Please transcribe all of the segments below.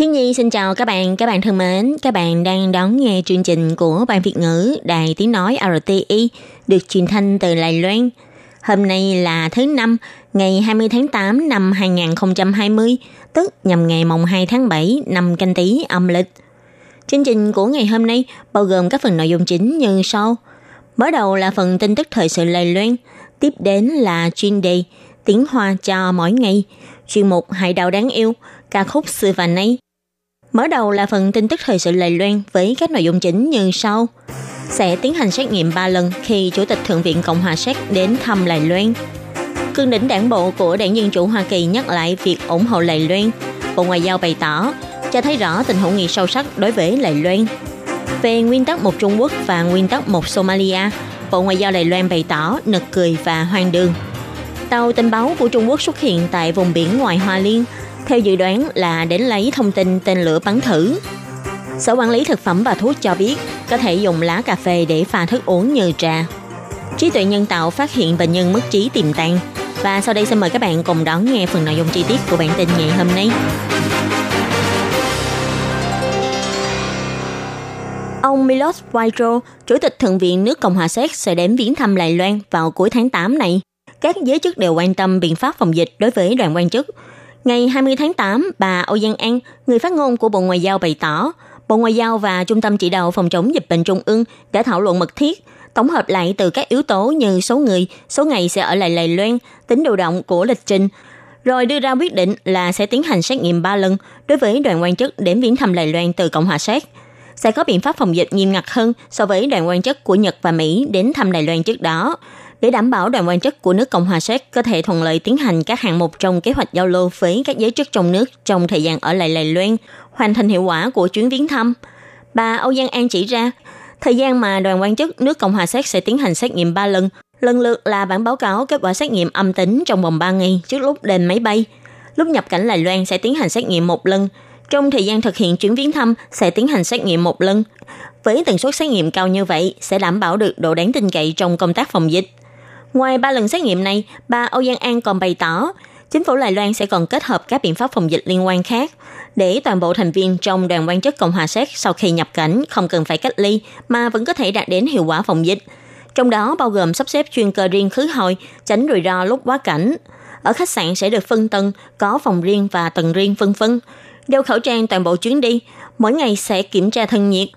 Khi Nhi xin chào các bạn, các bạn thân mến, các bạn đang đón nghe chương trình của Ban Việt ngữ Đài Tiếng Nói RTI được truyền thanh từ Đài Loan. Hôm nay là thứ năm, ngày 20 tháng 8 năm 2020, tức nhằm ngày mùng 2 tháng 7 năm canh tí âm lịch. Chương trình của ngày hôm nay bao gồm các phần nội dung chính như sau. Mở đầu là phần tin tức thời sự Đài Loan, tiếp đến là chuyên đề tiếng Hoa cho mỗi ngày, chuyên mục Hải đảo đáng yêu, ca khúc xưa và nay. Mở đầu là phần tin tức thời sự Lầy Loan với các nội dung chính như sau. Sẽ tiến hành xét nghiệm 3 lần khi Chủ tịch Thượng viện Cộng hòa Séc đến thăm Lầy Loan. Cương đỉnh đảng bộ của Đảng Dân Chủ Hoa Kỳ nhắc lại việc ủng hộ Lầy Loan. Bộ Ngoại giao bày tỏ, cho thấy rõ tình hữu nghị sâu sắc đối với Lầy Loan. Về nguyên tắc một Trung Quốc và nguyên tắc một Somalia, Bộ Ngoại giao Đài Loan bày tỏ nực cười và hoang đường. Tàu tình báo của Trung Quốc xuất hiện tại vùng biển ngoài Hoa Liên, theo dự đoán là đến lấy thông tin tên lửa bắn thử. Sở quản lý thực phẩm và thuốc cho biết có thể dùng lá cà phê để pha thức uống như trà. Trí tuệ nhân tạo phát hiện bệnh nhân mất trí tiềm tàng. Và sau đây xin mời các bạn cùng đón nghe phần nội dung chi tiết của bản tin ngày hôm nay. Ông Milos Vajro, Chủ tịch Thượng viện nước Cộng hòa Séc sẽ đến viếng thăm Đài Loan vào cuối tháng 8 này. Các giới chức đều quan tâm biện pháp phòng dịch đối với đoàn quan chức. Ngày 20 tháng 8, bà Âu Giang An, người phát ngôn của Bộ Ngoại giao bày tỏ, Bộ Ngoại giao và Trung tâm Chỉ đạo Phòng chống dịch bệnh Trung ương đã thảo luận mật thiết, tổng hợp lại từ các yếu tố như số người, số ngày sẽ ở lại Lài Loan, tính điều động của lịch trình, rồi đưa ra quyết định là sẽ tiến hành xét nghiệm 3 lần đối với đoàn quan chức đến viếng thăm Lài Loan từ Cộng hòa Séc. Sẽ có biện pháp phòng dịch nghiêm ngặt hơn so với đoàn quan chức của Nhật và Mỹ đến thăm Đài Loan trước đó, để đảm bảo đoàn quan chức của nước Cộng hòa Séc có thể thuận lợi tiến hành các hạng mục trong kế hoạch giao lưu với các giới chức trong nước trong thời gian ở lại Lài Loan, hoàn thành hiệu quả của chuyến viếng thăm. Bà Âu Giang An chỉ ra, thời gian mà đoàn quan chức nước Cộng hòa Séc sẽ tiến hành xét nghiệm 3 lần, lần lượt là bản báo cáo kết quả xét nghiệm âm tính trong vòng 3 ngày trước lúc lên máy bay. Lúc nhập cảnh Lài Loan sẽ tiến hành xét nghiệm một lần, trong thời gian thực hiện chuyến viếng thăm sẽ tiến hành xét nghiệm một lần. Với tần suất xét nghiệm cao như vậy sẽ đảm bảo được độ đáng tin cậy trong công tác phòng dịch. Ngoài ba lần xét nghiệm này, bà Âu Giang An còn bày tỏ, chính phủ Đài Loan sẽ còn kết hợp các biện pháp phòng dịch liên quan khác để toàn bộ thành viên trong đoàn quan chức Cộng hòa Séc sau khi nhập cảnh không cần phải cách ly mà vẫn có thể đạt đến hiệu quả phòng dịch. Trong đó bao gồm sắp xếp chuyên cơ riêng khứ hồi, tránh rủi ro lúc quá cảnh. Ở khách sạn sẽ được phân tầng, có phòng riêng và tầng riêng phân phân. Đeo khẩu trang toàn bộ chuyến đi, mỗi ngày sẽ kiểm tra thân nhiệt,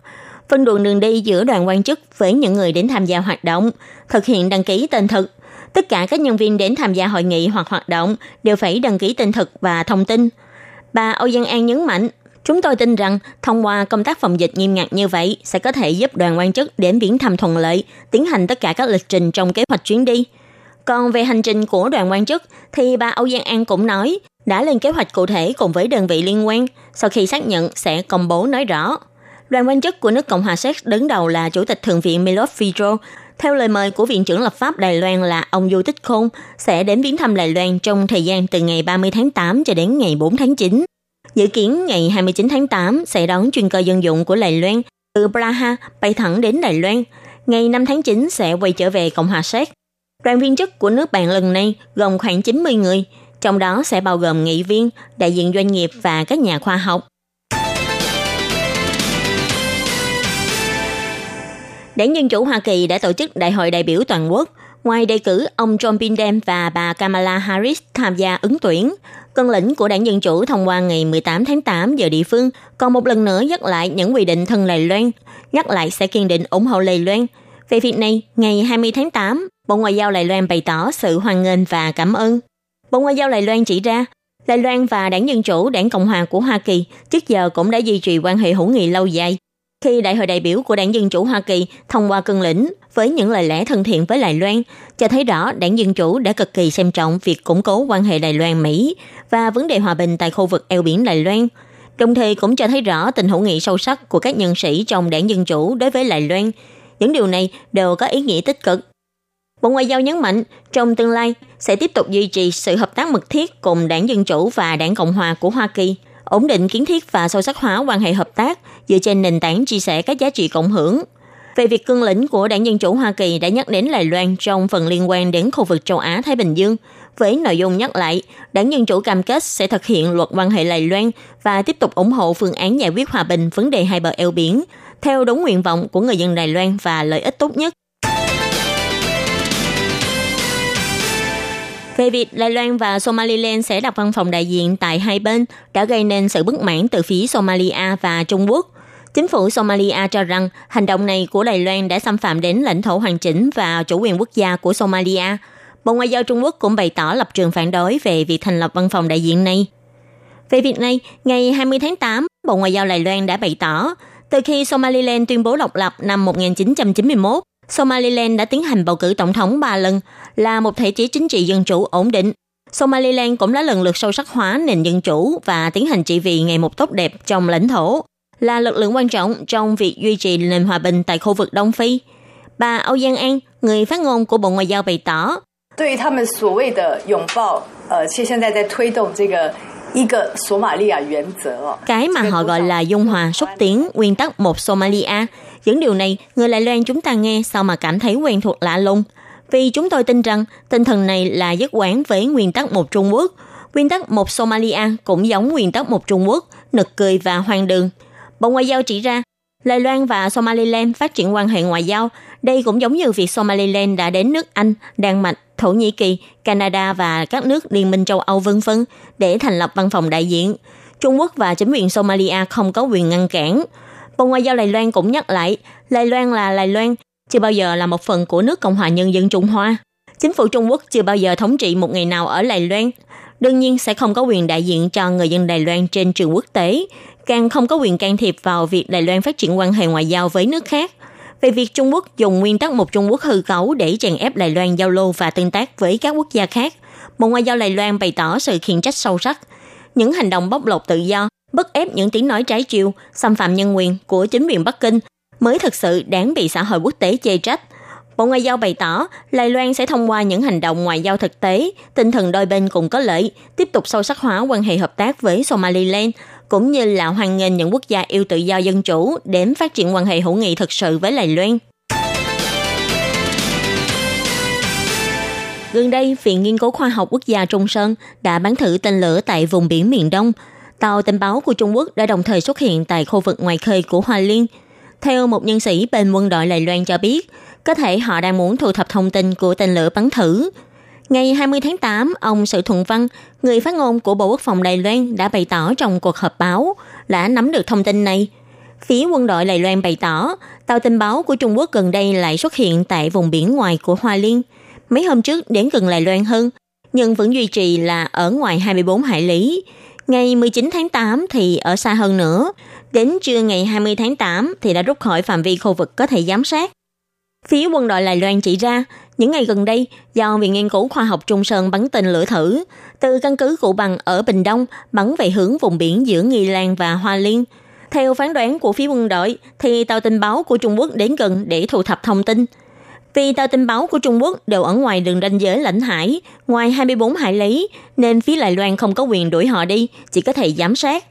phân luồng đường đi giữa đoàn quan chức với những người đến tham gia hoạt động, thực hiện đăng ký tên thực. Tất cả các nhân viên đến tham gia hội nghị hoặc hoạt động đều phải đăng ký tên thực và thông tin. Bà Âu Giang An nhấn mạnh, chúng tôi tin rằng thông qua công tác phòng dịch nghiêm ngặt như vậy sẽ có thể giúp đoàn quan chức đến viếng thăm thuận lợi, tiến hành tất cả các lịch trình trong kế hoạch chuyến đi. Còn về hành trình của đoàn quan chức thì bà Âu Giang An cũng nói đã lên kế hoạch cụ thể cùng với đơn vị liên quan, sau khi xác nhận sẽ công bố nói rõ. Đoàn quan chức của nước Cộng hòa Séc đứng đầu là Chủ tịch Thượng viện Milot Fidro. Theo lời mời của Viện trưởng lập pháp Đài Loan là ông Du Tích Khôn, sẽ đến viếng thăm Đài Loan trong thời gian từ ngày 30 tháng 8 cho đến ngày 4 tháng 9. Dự kiến ngày 29 tháng 8 sẽ đón chuyên cơ dân dụng của Đài Loan từ Praha bay thẳng đến Đài Loan. Ngày 5 tháng 9 sẽ quay trở về Cộng hòa Séc. Đoàn viên chức của nước bạn lần này gồm khoảng 90 người, trong đó sẽ bao gồm nghị viên, đại diện doanh nghiệp và các nhà khoa học. Đảng Dân Chủ Hoa Kỳ đã tổ chức Đại hội đại biểu toàn quốc. Ngoài đề cử ông John Biden và bà Kamala Harris tham gia ứng tuyển, cân lĩnh của Đảng Dân Chủ thông qua ngày 18 tháng 8 giờ địa phương còn một lần nữa nhắc lại những quy định thân Lầy Loan, nhắc lại sẽ kiên định ủng hộ Lầy Loan. Về việc này, ngày 20 tháng 8, Bộ Ngoại giao Đài Loan bày tỏ sự hoan nghênh và cảm ơn. Bộ Ngoại giao Đài Loan chỉ ra, Đài Loan và Đảng Dân Chủ, Đảng Cộng hòa của Hoa Kỳ trước giờ cũng đã duy trì quan hệ hữu nghị lâu dài khi Đại hội đại biểu của Đảng Dân Chủ Hoa Kỳ thông qua cương lĩnh với những lời lẽ thân thiện với Đài Loan, cho thấy rõ Đảng Dân Chủ đã cực kỳ xem trọng việc củng cố quan hệ Đài Loan-Mỹ và vấn đề hòa bình tại khu vực eo biển Đài Loan. Đồng thời cũng cho thấy rõ tình hữu nghị sâu sắc của các nhân sĩ trong Đảng Dân Chủ đối với Đài Loan. Những điều này đều có ý nghĩa tích cực. Bộ Ngoại giao nhấn mạnh, trong tương lai sẽ tiếp tục duy trì sự hợp tác mật thiết cùng Đảng Dân Chủ và Đảng Cộng Hòa của Hoa Kỳ – ổn định kiến thiết và sâu sắc hóa quan hệ hợp tác dựa trên nền tảng chia sẻ các giá trị cộng hưởng. Về việc cương lĩnh của Đảng Dân Chủ Hoa Kỳ đã nhắc đến Đài Loan trong phần liên quan đến khu vực châu Á-Thái Bình Dương, với nội dung nhắc lại, Đảng Dân Chủ cam kết sẽ thực hiện luật quan hệ Đài Loan và tiếp tục ủng hộ phương án giải quyết hòa bình vấn đề hai bờ eo biển, theo đúng nguyện vọng của người dân Đài Loan và lợi ích tốt nhất Về việc Đài Loan và Somaliland sẽ đặt văn phòng đại diện tại hai bên đã gây nên sự bất mãn từ phía Somalia và Trung Quốc. Chính phủ Somalia cho rằng hành động này của Đài Loan đã xâm phạm đến lãnh thổ hoàn chỉnh và chủ quyền quốc gia của Somalia. Bộ Ngoại giao Trung Quốc cũng bày tỏ lập trường phản đối về việc thành lập văn phòng đại diện này. Về việc này, ngày 20 tháng 8, Bộ Ngoại giao Đài Loan đã bày tỏ, từ khi Somaliland tuyên bố độc lập năm 1991, Somaliland đã tiến hành bầu cử tổng thống 3 lần, là một thể chế chính trị dân chủ ổn định. Somaliland cũng đã lần lượt sâu sắc hóa nền dân chủ và tiến hành trị vì ngày một tốt đẹp trong lãnh thổ, là lực lượng quan trọng trong việc duy trì nền hòa bình tại khu vực Đông Phi. Bà Âu Giang An, người phát ngôn của Bộ Ngoại giao bày tỏ, 对于他们所谓的拥抱，呃，其实现在在推动这个一个索马利亚原则。Cái mà họ gọi là dung hòa xúc tiến nguyên tắc một Somalia những điều này, người Đài Loan chúng ta nghe sao mà cảm thấy quen thuộc lạ lùng. Vì chúng tôi tin rằng tinh thần này là nhất quán với nguyên tắc một Trung Quốc. Nguyên tắc một Somalia cũng giống nguyên tắc một Trung Quốc, nực cười và hoang đường. Bộ Ngoại giao chỉ ra, Đài Loan và Somaliland phát triển quan hệ ngoại giao. Đây cũng giống như việc Somaliland đã đến nước Anh, Đan Mạch, Thổ Nhĩ Kỳ, Canada và các nước Liên minh châu Âu vân vân để thành lập văn phòng đại diện. Trung Quốc và chính quyền Somalia không có quyền ngăn cản. Bộ Ngoại giao Đài Loan cũng nhắc lại, Đài Loan là Đài Loan, chưa bao giờ là một phần của nước Cộng hòa Nhân dân Trung Hoa. Chính phủ Trung Quốc chưa bao giờ thống trị một ngày nào ở Đài Loan, đương nhiên sẽ không có quyền đại diện cho người dân Đài Loan trên trường quốc tế, càng không có quyền can thiệp vào việc Đài Loan phát triển quan hệ ngoại giao với nước khác. Về việc Trung Quốc dùng nguyên tắc một Trung Quốc hư cấu để chèn ép Đài Loan giao lưu và tương tác với các quốc gia khác, Bộ Ngoại giao Đài Loan bày tỏ sự khiển trách sâu sắc. Những hành động bóc lột tự do, bức ép những tiếng nói trái chiều, xâm phạm nhân quyền của chính quyền Bắc Kinh mới thực sự đáng bị xã hội quốc tế chê trách. Bộ Ngoại giao bày tỏ, Lai Loan sẽ thông qua những hành động ngoại giao thực tế, tinh thần đôi bên cùng có lợi, tiếp tục sâu sắc hóa quan hệ hợp tác với Somaliland, cũng như là hoan nghênh những quốc gia yêu tự do dân chủ đến phát triển quan hệ hữu nghị thực sự với Lai Loan. Gần đây, Viện Nghiên cứu Khoa học Quốc gia Trung Sơn đã bắn thử tên lửa tại vùng biển miền Đông, tàu tình báo của Trung Quốc đã đồng thời xuất hiện tại khu vực ngoài khơi của Hoa Liên. Theo một nhân sĩ bên quân đội Đài Loan cho biết, có thể họ đang muốn thu thập thông tin của tên lửa bắn thử. Ngày 20 tháng 8, ông Sự Thuận Văn, người phát ngôn của Bộ Quốc phòng Đài Loan đã bày tỏ trong cuộc họp báo đã nắm được thông tin này. Phía quân đội Đài Loan bày tỏ, tàu tình báo của Trung Quốc gần đây lại xuất hiện tại vùng biển ngoài của Hoa Liên. Mấy hôm trước đến gần Đài Loan hơn, nhưng vẫn duy trì là ở ngoài 24 hải lý. Ngày 19 tháng 8 thì ở xa hơn nữa. Đến trưa ngày 20 tháng 8 thì đã rút khỏi phạm vi khu vực có thể giám sát. Phía quân đội Đài Loan chỉ ra, những ngày gần đây, do Viện Nghiên cứu Khoa học Trung Sơn bắn tên lửa thử, từ căn cứ cụ bằng ở Bình Đông bắn về hướng vùng biển giữa Nghi Lan và Hoa Liên. Theo phán đoán của phía quân đội, thì tàu tình báo của Trung Quốc đến gần để thu thập thông tin. Vì tàu tình báo của Trung Quốc đều ở ngoài đường ranh giới lãnh hải, ngoài 24 hải lý, nên phía Đài Loan không có quyền đuổi họ đi, chỉ có thể giám sát.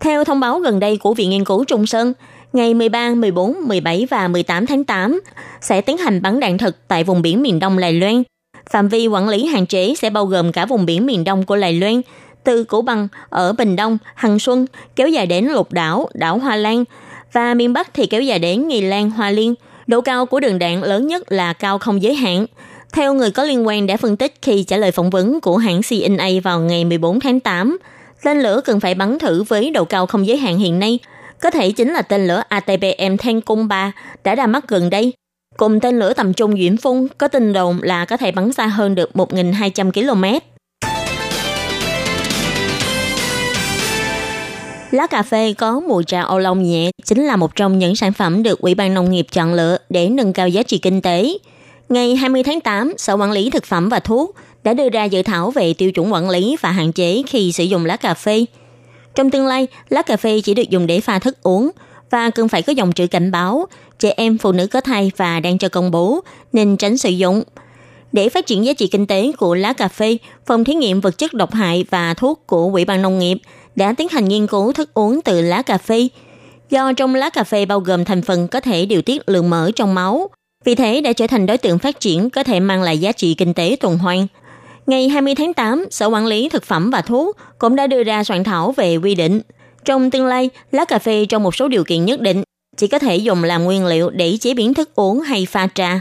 Theo thông báo gần đây của Viện Nghiên cứu Trung Sơn, ngày 13, 14, 17 và 18 tháng 8 sẽ tiến hành bắn đạn thật tại vùng biển miền Đông Lài Loan. Phạm vi quản lý hạn chế sẽ bao gồm cả vùng biển miền Đông của Lài Loan, từ Cổ Bằng ở Bình Đông, Hằng Xuân kéo dài đến Lục Đảo, đảo Hoa Lan và miền Bắc thì kéo dài đến Nghi Lan, Hoa Liên. Độ cao của đường đạn lớn nhất là cao không giới hạn. Theo người có liên quan đã phân tích khi trả lời phỏng vấn của hãng CNA vào ngày 14 tháng 8, tên lửa cần phải bắn thử với độ cao không giới hạn hiện nay, có thể chính là tên lửa ATBM Thanh Cung 3 đã ra mắt gần đây. Cùng tên lửa tầm trung Duyển Phun có tin đồn là có thể bắn xa hơn được 1.200 km. Lá cà phê có mùi trà ô long nhẹ chính là một trong những sản phẩm được Ủy ban Nông nghiệp chọn lựa để nâng cao giá trị kinh tế. Ngày 20 tháng 8, Sở Quản lý Thực phẩm và Thuốc đã đưa ra dự thảo về tiêu chuẩn quản lý và hạn chế khi sử dụng lá cà phê. Trong tương lai, lá cà phê chỉ được dùng để pha thức uống và cần phải có dòng chữ cảnh báo trẻ em, phụ nữ có thai và đang cho công bố nên tránh sử dụng. Để phát triển giá trị kinh tế của lá cà phê, Phòng Thí nghiệm Vật chất độc hại và Thuốc của Ủy ban Nông nghiệp đã tiến hành nghiên cứu thức uống từ lá cà phê. Do trong lá cà phê bao gồm thành phần có thể điều tiết lượng mỡ trong máu, vì thế đã trở thành đối tượng phát triển có thể mang lại giá trị kinh tế tuần hoàn. Ngày 20 tháng 8, Sở Quản lý Thực phẩm và Thuốc cũng đã đưa ra soạn thảo về quy định. Trong tương lai, lá cà phê trong một số điều kiện nhất định chỉ có thể dùng làm nguyên liệu để chế biến thức uống hay pha trà.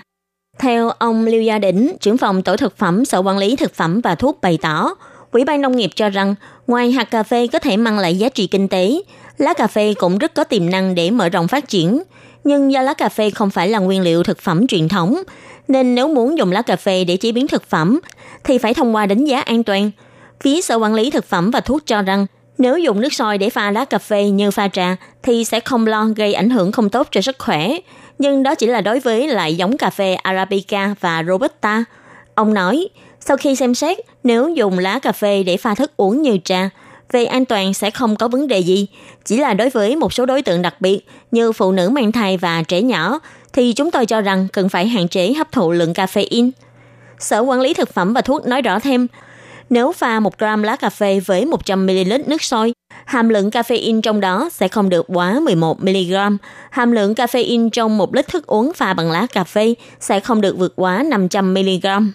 Theo ông Lưu Gia Đỉnh, trưởng phòng tổ thực phẩm Sở Quản lý Thực phẩm và Thuốc bày tỏ, Ủy ban Nông nghiệp cho rằng ngoài hạt cà phê có thể mang lại giá trị kinh tế, lá cà phê cũng rất có tiềm năng để mở rộng phát triển. Nhưng do lá cà phê không phải là nguyên liệu thực phẩm truyền thống, nên nếu muốn dùng lá cà phê để chế biến thực phẩm thì phải thông qua đánh giá an toàn. Phía Sở Quản lý Thực phẩm và Thuốc cho rằng nếu dùng nước sôi để pha lá cà phê như pha trà thì sẽ không lo gây ảnh hưởng không tốt cho sức khỏe. Nhưng đó chỉ là đối với lại giống cà phê Arabica và Robusta. Ông nói, sau khi xem xét, nếu dùng lá cà phê để pha thức uống như trà, về an toàn sẽ không có vấn đề gì. Chỉ là đối với một số đối tượng đặc biệt như phụ nữ mang thai và trẻ nhỏ, thì chúng tôi cho rằng cần phải hạn chế hấp thụ lượng caffeine. Sở Quản lý Thực phẩm và Thuốc nói rõ thêm, nếu pha 1 gram lá cà phê với 100ml nước sôi, hàm lượng caffeine trong đó sẽ không được quá 11mg. Hàm lượng caffeine trong một lít thức uống pha bằng lá cà phê sẽ không được vượt quá 500mg.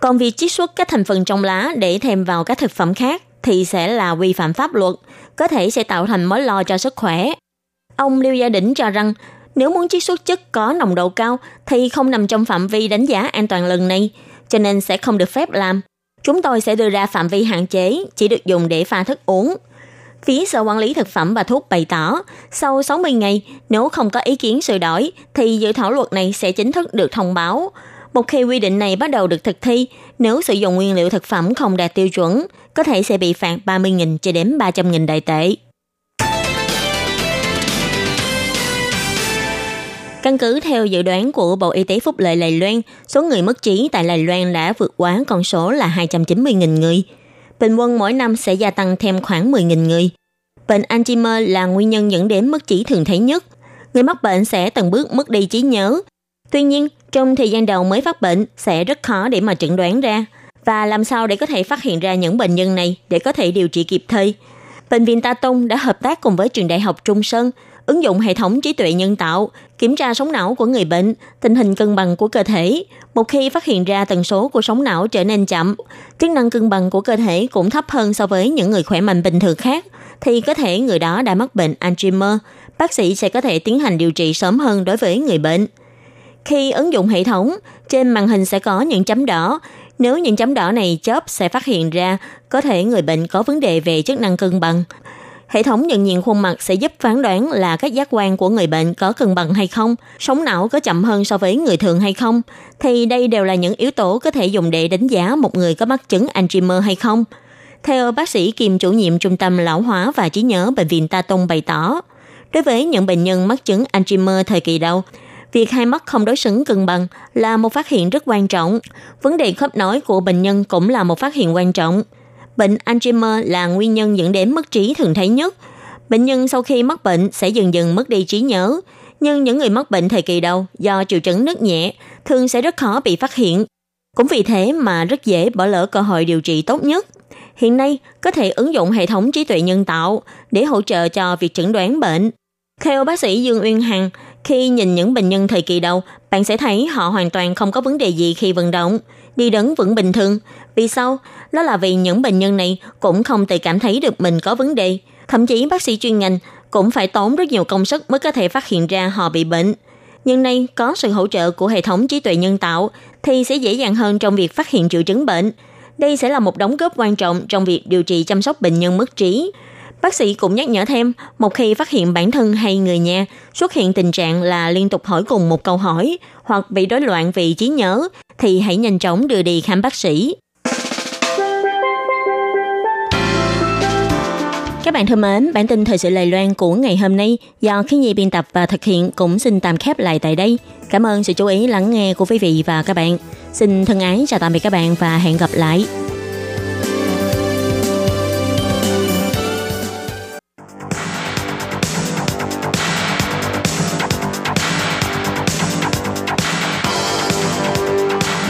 Còn việc chiết xuất các thành phần trong lá để thêm vào các thực phẩm khác thì sẽ là vi phạm pháp luật, có thể sẽ tạo thành mối lo cho sức khỏe. Ông Lưu Gia Đỉnh cho rằng, nếu muốn chiết xuất chất có nồng độ cao thì không nằm trong phạm vi đánh giá an toàn lần này, cho nên sẽ không được phép làm. Chúng tôi sẽ đưa ra phạm vi hạn chế, chỉ được dùng để pha thức uống. Phía Sở Quản lý Thực phẩm và Thuốc bày tỏ, sau 60 ngày, nếu không có ý kiến sửa đổi, thì dự thảo luật này sẽ chính thức được thông báo. Một khi quy định này bắt đầu được thực thi, nếu sử dụng nguyên liệu thực phẩm không đạt tiêu chuẩn, có thể sẽ bị phạt 30.000 cho đến 300.000 đại tệ. Căn cứ theo dự đoán của Bộ Y tế Phúc lợi lài Loan, số người mất trí tại lài Loan đã vượt quá con số là 290.000 người. Bình quân mỗi năm sẽ gia tăng thêm khoảng 10.000 người. Bệnh Alzheimer là nguyên nhân dẫn đến mất trí thường thấy nhất. Người mắc bệnh sẽ từng bước mất đi trí nhớ. Tuy nhiên, trong thời gian đầu mới phát bệnh sẽ rất khó để mà chẩn đoán ra và làm sao để có thể phát hiện ra những bệnh nhân này để có thể điều trị kịp thời. Bệnh viện Ta Tông đã hợp tác cùng với trường đại học Trung Sơn ứng dụng hệ thống trí tuệ nhân tạo, kiểm tra sóng não của người bệnh, tình hình cân bằng của cơ thể. Một khi phát hiện ra tần số của sóng não trở nên chậm, chức năng cân bằng của cơ thể cũng thấp hơn so với những người khỏe mạnh bình thường khác, thì có thể người đó đã mắc bệnh Alzheimer. Bác sĩ sẽ có thể tiến hành điều trị sớm hơn đối với người bệnh. Khi ứng dụng hệ thống, trên màn hình sẽ có những chấm đỏ. Nếu những chấm đỏ này chớp sẽ phát hiện ra có thể người bệnh có vấn đề về chức năng cân bằng. Hệ thống nhận diện khuôn mặt sẽ giúp phán đoán là các giác quan của người bệnh có cân bằng hay không, sống não có chậm hơn so với người thường hay không. Thì đây đều là những yếu tố có thể dùng để đánh giá một người có mắc chứng Alzheimer hay không. Theo bác sĩ kiêm chủ nhiệm Trung tâm Lão hóa và Trí nhớ Bệnh viện Ta Tông bày tỏ, đối với những bệnh nhân mắc chứng Alzheimer thời kỳ đầu, việc hai mắt không đối xứng cân bằng là một phát hiện rất quan trọng. Vấn đề khớp nói của bệnh nhân cũng là một phát hiện quan trọng. Bệnh Alzheimer là nguyên nhân dẫn đến mất trí thường thấy nhất. Bệnh nhân sau khi mắc bệnh sẽ dần dần mất đi trí nhớ, nhưng những người mắc bệnh thời kỳ đầu do triệu chứng nứt nhẹ thường sẽ rất khó bị phát hiện. Cũng vì thế mà rất dễ bỏ lỡ cơ hội điều trị tốt nhất. Hiện nay, có thể ứng dụng hệ thống trí tuệ nhân tạo để hỗ trợ cho việc chẩn đoán bệnh. Theo bác sĩ Dương Uyên Hằng, khi nhìn những bệnh nhân thời kỳ đầu, bạn sẽ thấy họ hoàn toàn không có vấn đề gì khi vận động, đi đứng vẫn bình thường. Vì sao? Đó là vì những bệnh nhân này cũng không tự cảm thấy được mình có vấn đề. Thậm chí bác sĩ chuyên ngành cũng phải tốn rất nhiều công sức mới có thể phát hiện ra họ bị bệnh. Nhưng nay có sự hỗ trợ của hệ thống trí tuệ nhân tạo thì sẽ dễ dàng hơn trong việc phát hiện triệu chứng bệnh. Đây sẽ là một đóng góp quan trọng trong việc điều trị chăm sóc bệnh nhân mất trí. Bác sĩ cũng nhắc nhở thêm, một khi phát hiện bản thân hay người nhà xuất hiện tình trạng là liên tục hỏi cùng một câu hỏi hoặc bị rối loạn vị trí nhớ, thì hãy nhanh chóng đưa đi khám bác sĩ. Các bạn thân mến, bản tin thời sự Lài Loan của ngày hôm nay do khi nhi biên tập và thực hiện cũng xin tạm khép lại tại đây. Cảm ơn sự chú ý lắng nghe của quý vị và các bạn. Xin thân ái chào tạm biệt các bạn và hẹn gặp lại.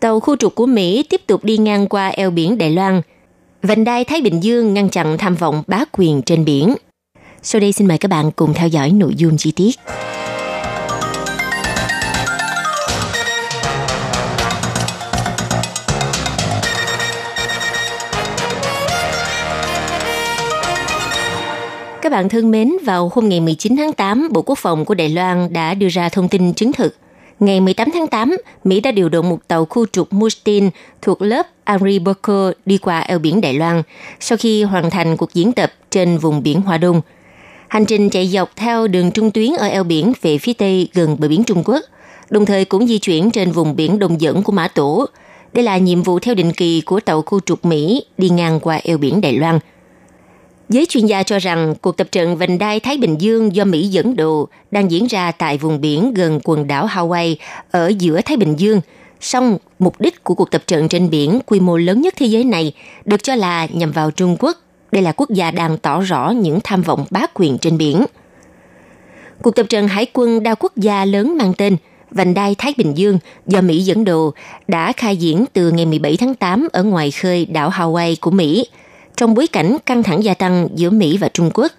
Tàu khu trục của Mỹ tiếp tục đi ngang qua eo biển Đài Loan. Vành đai Thái Bình Dương ngăn chặn tham vọng bá quyền trên biển. Sau đây xin mời các bạn cùng theo dõi nội dung chi tiết. Các bạn thân mến, vào hôm ngày 19 tháng 8, Bộ Quốc phòng của Đài Loan đã đưa ra thông tin chứng thực. Ngày 18 tháng 8, Mỹ đã điều động một tàu khu trục Mustin thuộc lớp Henry đi qua eo biển Đài Loan sau khi hoàn thành cuộc diễn tập trên vùng biển Hoa Đông. Hành trình chạy dọc theo đường trung tuyến ở eo biển về phía tây gần bờ biển Trung Quốc, đồng thời cũng di chuyển trên vùng biển đông dẫn của Mã Tổ. Đây là nhiệm vụ theo định kỳ của tàu khu trục Mỹ đi ngang qua eo biển Đài Loan – Giới chuyên gia cho rằng cuộc tập trận vành đai Thái Bình Dương do Mỹ dẫn đầu đang diễn ra tại vùng biển gần quần đảo Hawaii ở giữa Thái Bình Dương. Song, mục đích của cuộc tập trận trên biển quy mô lớn nhất thế giới này được cho là nhằm vào Trung Quốc. Đây là quốc gia đang tỏ rõ những tham vọng bá quyền trên biển. Cuộc tập trận hải quân đa quốc gia lớn mang tên Vành đai Thái Bình Dương do Mỹ dẫn đầu đã khai diễn từ ngày 17 tháng 8 ở ngoài khơi đảo Hawaii của Mỹ – trong bối cảnh căng thẳng gia tăng giữa Mỹ và Trung Quốc.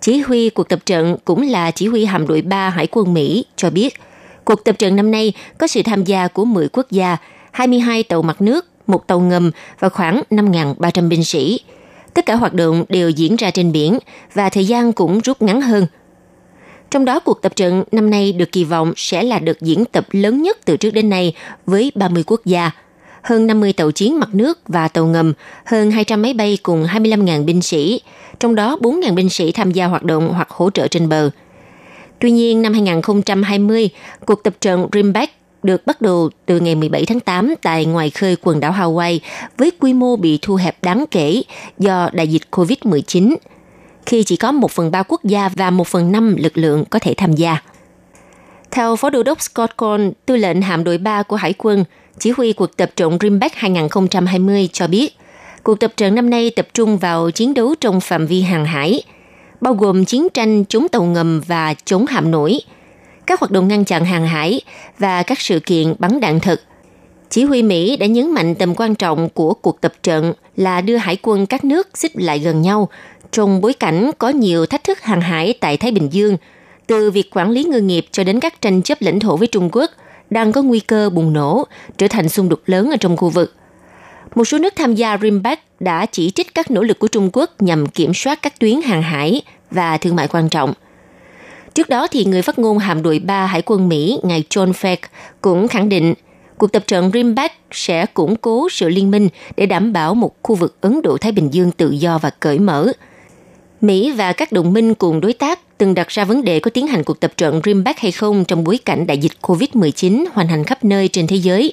Chỉ huy cuộc tập trận cũng là chỉ huy hạm đội 3 Hải quân Mỹ cho biết, cuộc tập trận năm nay có sự tham gia của 10 quốc gia, 22 tàu mặt nước, một tàu ngầm và khoảng 5.300 binh sĩ. Tất cả hoạt động đều diễn ra trên biển và thời gian cũng rút ngắn hơn. Trong đó cuộc tập trận năm nay được kỳ vọng sẽ là đợt diễn tập lớn nhất từ trước đến nay với 30 quốc gia – hơn 50 tàu chiến mặt nước và tàu ngầm, hơn 200 máy bay cùng 25.000 binh sĩ, trong đó 4.000 binh sĩ tham gia hoạt động hoặc hỗ trợ trên bờ. Tuy nhiên, năm 2020, cuộc tập trận Rimback được bắt đầu từ ngày 17 tháng 8 tại ngoài khơi quần đảo Hawaii với quy mô bị thu hẹp đáng kể do đại dịch COVID-19, khi chỉ có 1 phần 3 quốc gia và 1 phần 5 lực lượng có thể tham gia. Theo Phó Đô đốc Scott Cole, tư lệnh hạm đội 3 của Hải quân, chỉ huy cuộc tập trận Rimback 2020 cho biết, cuộc tập trận năm nay tập trung vào chiến đấu trong phạm vi hàng hải, bao gồm chiến tranh chống tàu ngầm và chống hạm nổi, các hoạt động ngăn chặn hàng hải và các sự kiện bắn đạn thực. Chỉ huy Mỹ đã nhấn mạnh tầm quan trọng của cuộc tập trận là đưa hải quân các nước xích lại gần nhau trong bối cảnh có nhiều thách thức hàng hải tại Thái Bình Dương, từ việc quản lý ngư nghiệp cho đến các tranh chấp lãnh thổ với Trung Quốc – đang có nguy cơ bùng nổ, trở thành xung đột lớn ở trong khu vực. Một số nước tham gia RIMPAC đã chỉ trích các nỗ lực của Trung Quốc nhằm kiểm soát các tuyến hàng hải và thương mại quan trọng. Trước đó thì người phát ngôn hạm đội 3 Hải quân Mỹ, ngài John Fleck, cũng khẳng định cuộc tập trận RIMPAC sẽ củng cố sự liên minh để đảm bảo một khu vực Ấn Độ-Thái Bình Dương tự do và cởi mở. Mỹ và các đồng minh cùng đối tác từng đặt ra vấn đề có tiến hành cuộc tập trận Rimback hay không trong bối cảnh đại dịch COVID-19 hoành hành khắp nơi trên thế giới.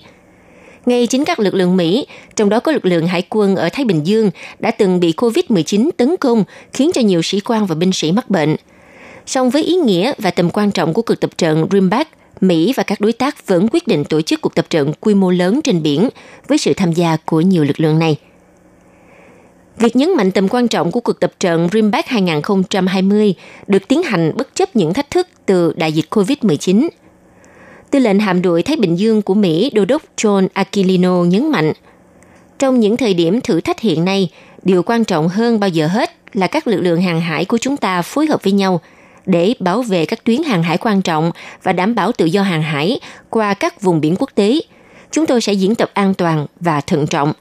Ngay chính các lực lượng Mỹ, trong đó có lực lượng hải quân ở Thái Bình Dương, đã từng bị COVID-19 tấn công, khiến cho nhiều sĩ quan và binh sĩ mắc bệnh. Song với ý nghĩa và tầm quan trọng của cuộc tập trận Rimback, Mỹ và các đối tác vẫn quyết định tổ chức cuộc tập trận quy mô lớn trên biển với sự tham gia của nhiều lực lượng này – Việc nhấn mạnh tầm quan trọng của cuộc tập trận Rimback 2020 được tiến hành bất chấp những thách thức từ đại dịch COVID-19. Tư lệnh hạm đội Thái Bình Dương của Mỹ Đô đốc John Aquilino nhấn mạnh, trong những thời điểm thử thách hiện nay, điều quan trọng hơn bao giờ hết là các lực lượng hàng hải của chúng ta phối hợp với nhau để bảo vệ các tuyến hàng hải quan trọng và đảm bảo tự do hàng hải qua các vùng biển quốc tế. Chúng tôi sẽ diễn tập an toàn và thận trọng.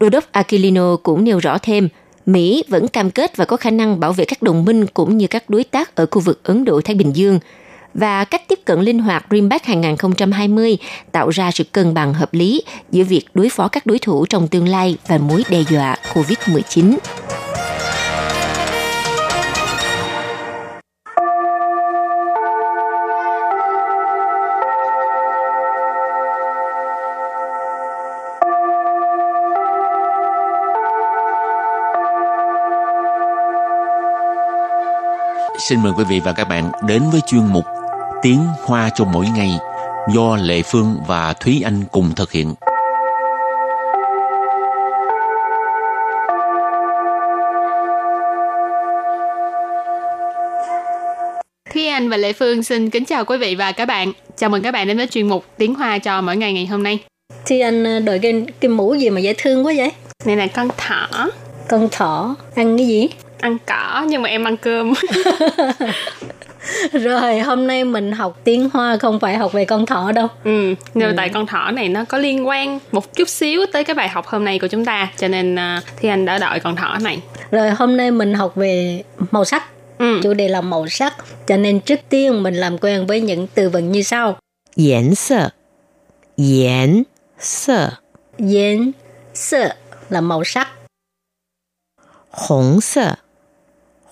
Đô đốc Aquilino cũng nêu rõ thêm, Mỹ vẫn cam kết và có khả năng bảo vệ các đồng minh cũng như các đối tác ở khu vực Ấn Độ-Thái Bình Dương và cách tiếp cận linh hoạt Greenback 2020 tạo ra sự cân bằng hợp lý giữa việc đối phó các đối thủ trong tương lai và mối đe dọa COVID-19. Xin mời quý vị và các bạn đến với chuyên mục Tiếng Hoa cho mỗi ngày do Lệ Phương và Thúy Anh cùng thực hiện. Thúy Anh và Lệ Phương xin kính chào quý vị và các bạn. Chào mừng các bạn đến với chuyên mục Tiếng Hoa cho mỗi ngày ngày hôm nay. Thì anh ờ, đội cái, cái mũ gì mà dễ thương quá vậy? Này là con thỏ, Con thỏ ăn cái gì? ăn cỏ nhưng mà em ăn cơm. Rồi hôm nay mình học tiếng hoa không phải học về con thỏ đâu. Ừ nhưng ừ. tại con thỏ này nó có liên quan một chút xíu tới cái bài học hôm nay của chúng ta cho nên à, uh, thì anh đã đợi con thỏ này. Rồi hôm nay mình học về màu sắc. Ừ. chủ đề là màu sắc cho nên trước tiên mình làm quen với những từ vựng như sau. Yến sơ. Yến sơ. Yến sơ là màu sắc. Hồng sắc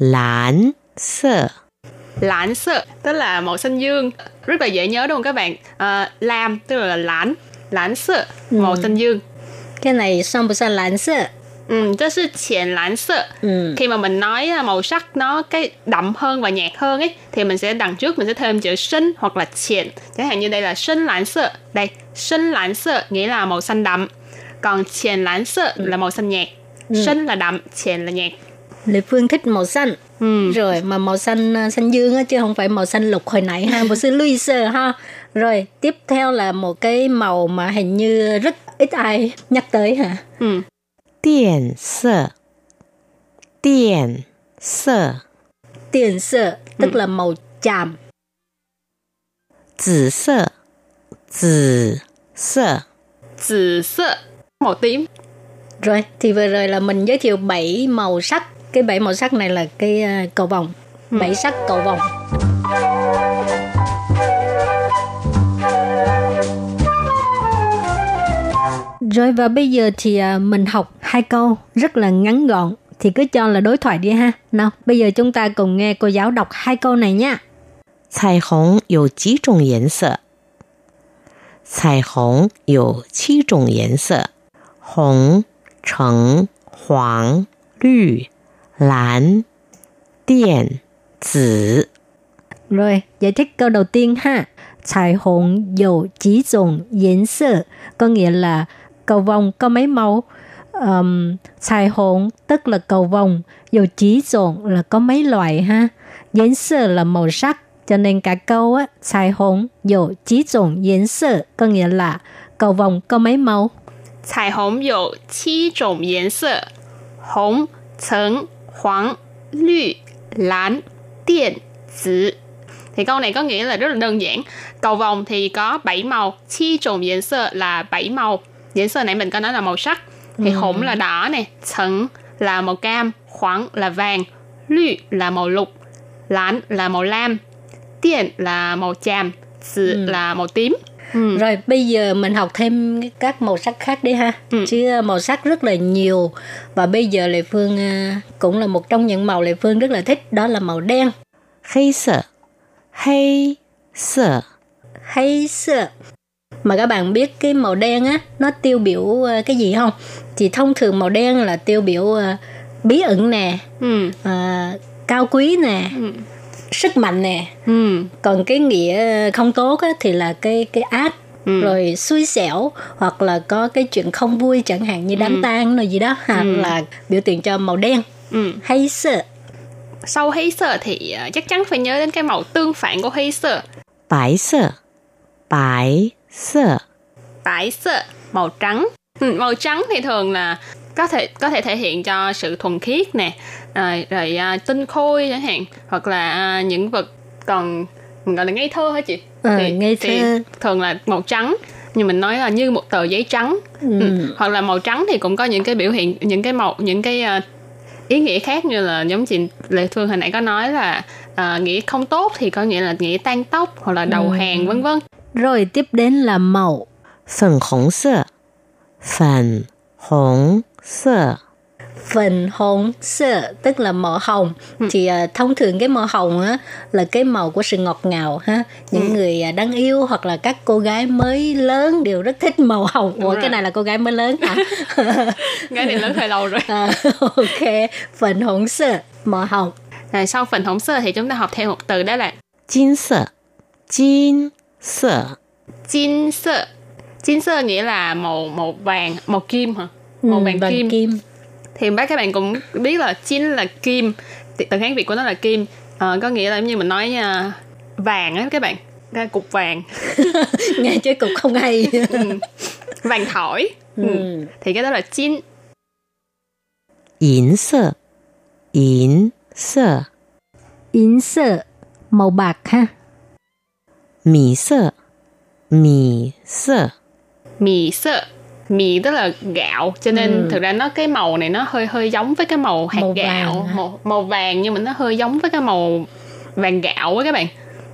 蓝色，lãnh sơ tức là màu xanh dương, rất là dễ nhớ đúng không các bạn? À, lam tức là lãnh, lãnh sơ màu xanh dương. Cái này xong bữa xanh lãnh sợ. Ừ, đó là triển lãnh sơ. Ừ. Khi mà mình nói à, màu sắc nó cái đậm hơn và nhạt hơn ấy thì mình sẽ đằng trước mình sẽ thêm chữ sinh hoặc là triển. Chẳng hạn như đây là sinh lãnh sơ. Đây, sinh lãnh sơ nghĩa là màu xanh đậm. Còn triển lãnh sơ là màu xanh nhạt. Sinh là đậm, triển là nhạt. Lê Phương thích màu xanh. Ừ. Rồi mà màu xanh à, xanh dương á chứ không phải màu xanh lục hồi nãy ha, một sư Luy sơ ha. Rồi tiếp theo là một cái màu mà hình như rất ít ai nhắc tới hả? Ừ. 电色，电色， Tiền sợ tức là màu chàm. 紫色，紫色， 紫sơ màu tím. Rồi thì vừa rồi là mình giới thiệu 7 màu sắc. Cái 7 màu sắc này là cái à, cầu vồng. Bảy sắc cầu vồng. Rồi và bây giờ thì à, mình học hai câu rất là ngắn gọn thì cứ cho là đối thoại đi ha. Nào, bây giờ chúng ta cùng nghe cô giáo đọc hai câu này nha. 彩虹有几种颜色？彩虹有七种颜色：红、橙、黄、绿、 蓝、靛、紫。 Rồi, giải thích câu đầu tiên ha.彩虹有几种颜色 có nghĩa là cầu vồng có mấy màu. Um, 彩虹 tức là cầu vồng, dầu chỉ trộn là có mấy loại ha.颜色 là màu sắc, cho nên cả câu á, 彩虹有几种颜色 có nghĩa là cầu vồng có mấy màu. 彩虹有七种颜色：红、橙、 Hoàng, lü, lán, điện, tử. Thì câu này có nghĩa là rất là đơn giản. Cầu vòng thì có 7 màu, chi trùng diễn sơ là 7 màu. Diễn sơ này mình có nói là màu sắc. Thì ừ. hỗn là đỏ nè, sần là màu cam, khoảng là vàng, lü là màu lục, lán là màu lam, điện là màu chàm, tử ừ. là màu tím. Ừ. rồi bây giờ mình học thêm các màu sắc khác đấy ha. Ừ. chứ ờ, màu sắc rất là nhiều. Và bây giờ lệ phương ờ, cũng là một trong những màu lệ phương rất là thích đó là màu đen. Hay sợ. Hay sợ. Hay sợ. Mà các bạn biết cái màu đen á nó tiêu biểu ờ, cái gì không? Thì thông thường màu đen là tiêu biểu bí ẩn nè ừ. à, cao quý nè ừ sức mạnh nè ừ. còn cái nghĩa không tốt á, thì là cái cái ác Ừ. rồi xui xẻo hoặc là có cái chuyện không vui chẳng hạn như ừ. đám ừ. tang rồi gì đó hoặc ừ. là biểu tượng cho màu đen ừ. hay sợ sau hay sợ thì ờ, chắc chắn phải nhớ đến cái màu tương phản của hay sợ bãi sợ bãi sợ bãi sợ màu trắng ừ, màu trắng thì thường là có thể có thể thể hiện cho sự thuần khiết nè à, rồi à, tinh khôi chẳng hạn hoặc là à, những vật còn gọi là ngây thơ hả chị ừ, thì, ngây thơ. thì thường là màu trắng nhưng mình nói là như một tờ giấy trắng ừ. Ừ. hoặc là màu trắng thì cũng có những cái biểu hiện những cái màu những cái uh, ý nghĩa khác như là giống chị lệ phương hồi nãy có nói là à, uh, nghĩa không tốt thì có nghĩa là nghĩa tan tóc hoặc là đầu ừ. hàng vân vân rồi tiếp đến là màu phần hồng sơ phần hồng 色， Phần hồng sơ tức là màu hồng thì à, thông thường cái màu hồng á là cái màu của sự ngọt ngào ha những người à, đáng yêu hoặc là các cô gái mới lớn đều rất thích màu hồng ủa rồi. cái này là cô gái mới lớn hả Cái này lớn hơi lâu rồi. à, ok phần hồng sơ màu hồng Rồi sau phần hồng sơ thì chúng ta học thêm một từ đó là 金色，金色， chin sơ. Chin sơ nghĩa là màu màu vàng, màu kim hả? màu vàng, vàng kim. kim. Thì bác các bạn cũng biết là chính là kim. Từ kháng việt của nó là kim. À, có nghĩa là giống như mình nói uh, vàng á các bạn. Cái cục vàng. Nghe chơi cục không hay. Ừ, vàng thỏi. Ừ, ừ. thì cái đó là chín yến sơ yến sơ yến sơ màu bạc ha. Mì sơ mì sơ mì sơ mì tức là gạo cho nên thực ra nó cái màu này nó hơi hơi giống với cái màu hạt Màu gạo vàng hả? màu, màu vàng nhưng mà nó hơi giống với cái màu vàng gạo á các bạn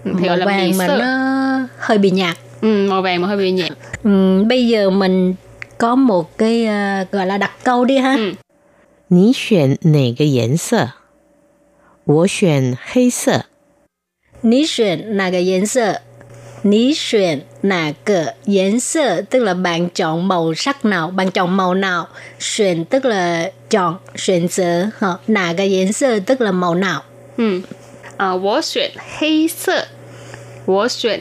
Ừ, thì màu gọi là mì vàng mà sơ nó hơi bị nhạt ừ, màu vàng mà hơi bị nhạt ừ, bây giờ mình có một cái à, gọi là đặt câu đi ha Ừ. 你选哪个颜色？我选黑色。 Ní xuyên là cái 颜色 ní xuyển nà cỡ yến sơ tức là bạn chọn màu sắc nào, bạn chọn màu nào. Xuyển tức là chọn, xuyển 择, hả? Nà cái yến sơ tức là màu nào. Ừ. À, wo xuyển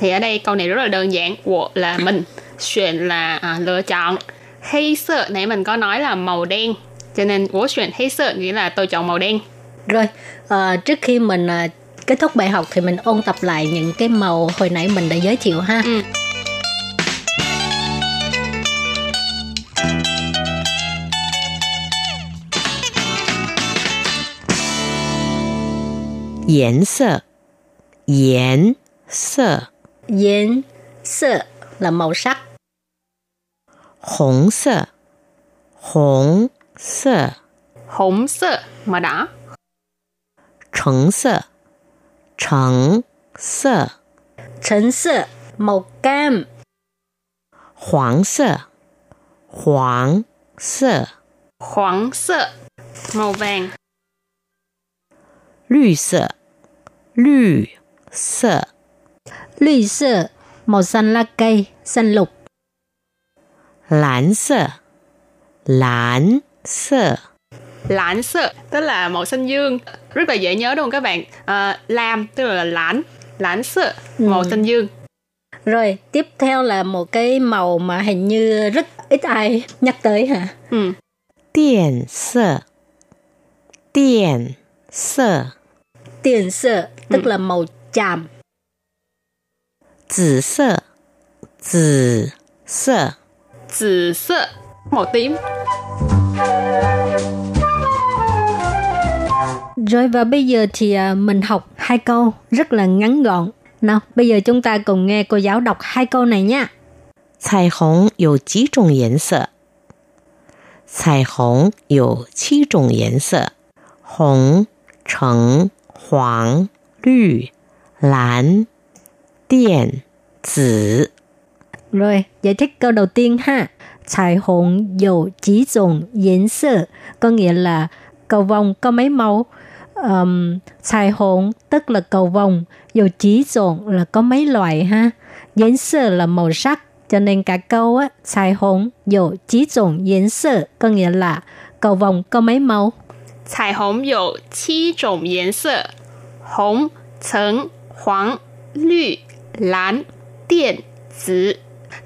Thì ở đây câu này rất là đơn giản. Wo là mình, xuyển là à, lựa chọn. Hây sơ, nãy mình có nói là màu đen. Cho nên wo nghĩa là tôi chọn màu đen. Rồi, à, trước khi mình à, kết thúc bài học thì mình ôn tập lại những cái màu hồi nãy mình đã giới thiệu ha. Ừ. Yến sơ. Yến sơ. Yến sơ là màu sắc. Hồng sơ. Hồng sơ. Hồng sơ mà đã. Trắng sơ. 橙色，橙色， Trấn sơ màu cam. 黄色，黄色， khoáng sơ màu vàng 绿色，绿色， Lùi sơ màu xanh lá cây, xanh lục. 蓝色，蓝色， lãnh sơ tức là màu xanh dương rất là dễ nhớ đúng không các bạn à, lam tức là lãnh lãnh sơ màu xanh dương Rồi, tiếp theo là một cái màu mà hình như rất ít ai nhắc tới hả? ừ. 靛色，靛色， Tiền sơ tức là màu chàm. 紫色，紫色， 紫sơ màu tím Rồi và bây giờ thì à, mình học hai câu rất là ngắn gọn. Nào, bây giờ chúng ta cùng nghe cô giáo đọc hai câu này nha. 彩虹有几种颜色？彩虹有七种颜色：红、橙、黄、绿、蓝、靛、紫。 Rồi, giải thích câu đầu tiên ha.彩虹有几种颜色 có nghĩa là cầu vồng có mấy màu. um, xài hồn tức là cầu vồng, dầu chỉ dồn là có mấy loại ha. Yến sơ là màu sắc, cho nên cả câu á, xài hồn dầu chỉ dồn yến sơ có nghĩa là cầu vồng có mấy màu. Xài hồn dầu chỉ dồn yến sơ, hồng, trắng, hoàng, lü, lán, điện, tử.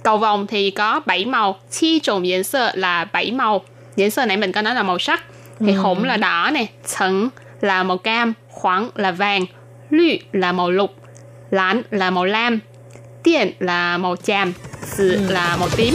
Cầu vồng thì có 7 màu, chi trộn yến sơ là 7 màu. Yến sơ nãy mình có nói là màu sắc thì ừ. hồng là đỏ này, trắng là màu cam, khoáng là vàng lü là màu lục, lán là màu lam tiền là màu chàm sự là màu tím.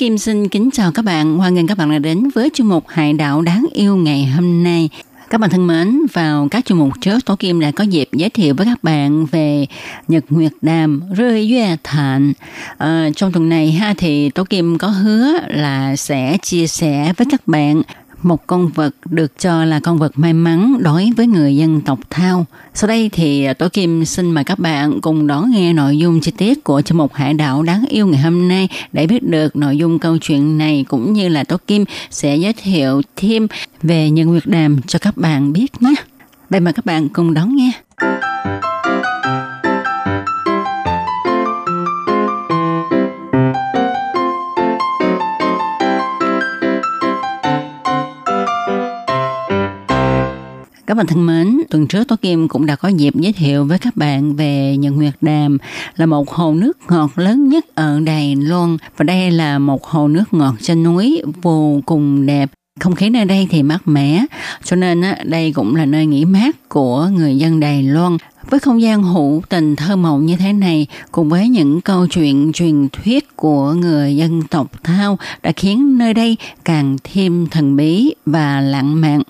Kim xin kính chào các bạn. Hoan nghênh các bạn đã đến với chương mục Hải đảo đáng yêu ngày hôm nay. Các bạn thân mến, vào các chương mục trước, Tố Kim đã có dịp giới thiệu với các bạn về Nhật Nguyệt Đàm, Rơi Yue Thạnh. À, trong tuần này ha thì Tố Kim có hứa là sẽ chia sẻ với các bạn một con vật được cho là con vật may mắn đối với người dân tộc Thao. Sau đây thì à, Tổ Kim xin mời các bạn cùng đón nghe nội dung chi tiết của chương mục Hải đảo đáng yêu ngày hôm nay để biết được nội dung câu chuyện này cũng như là Tổ Kim sẽ giới thiệu thêm về nhân Nguyệt Đàm cho các bạn biết nhé. Đây mời các bạn cùng đón nghe. Các bạn thân mến, tuần trước Tố Kim cũng đã có dịp giới thiệu với các bạn về Nhật Nguyệt Đàm là một hồ nước ngọt lớn nhất ở Đài Loan và đây là một hồ nước ngọt trên núi vô cùng đẹp. Không khí nơi đây thì mát mẻ, cho nên á, đây cũng là nơi nghỉ mát của người dân Đài Loan. Với không gian hữu tình thơ mộng như thế này, cùng với những câu chuyện truyền thuyết của người dân tộc Thao đã khiến nơi đây càng thêm thần bí và lãng mạn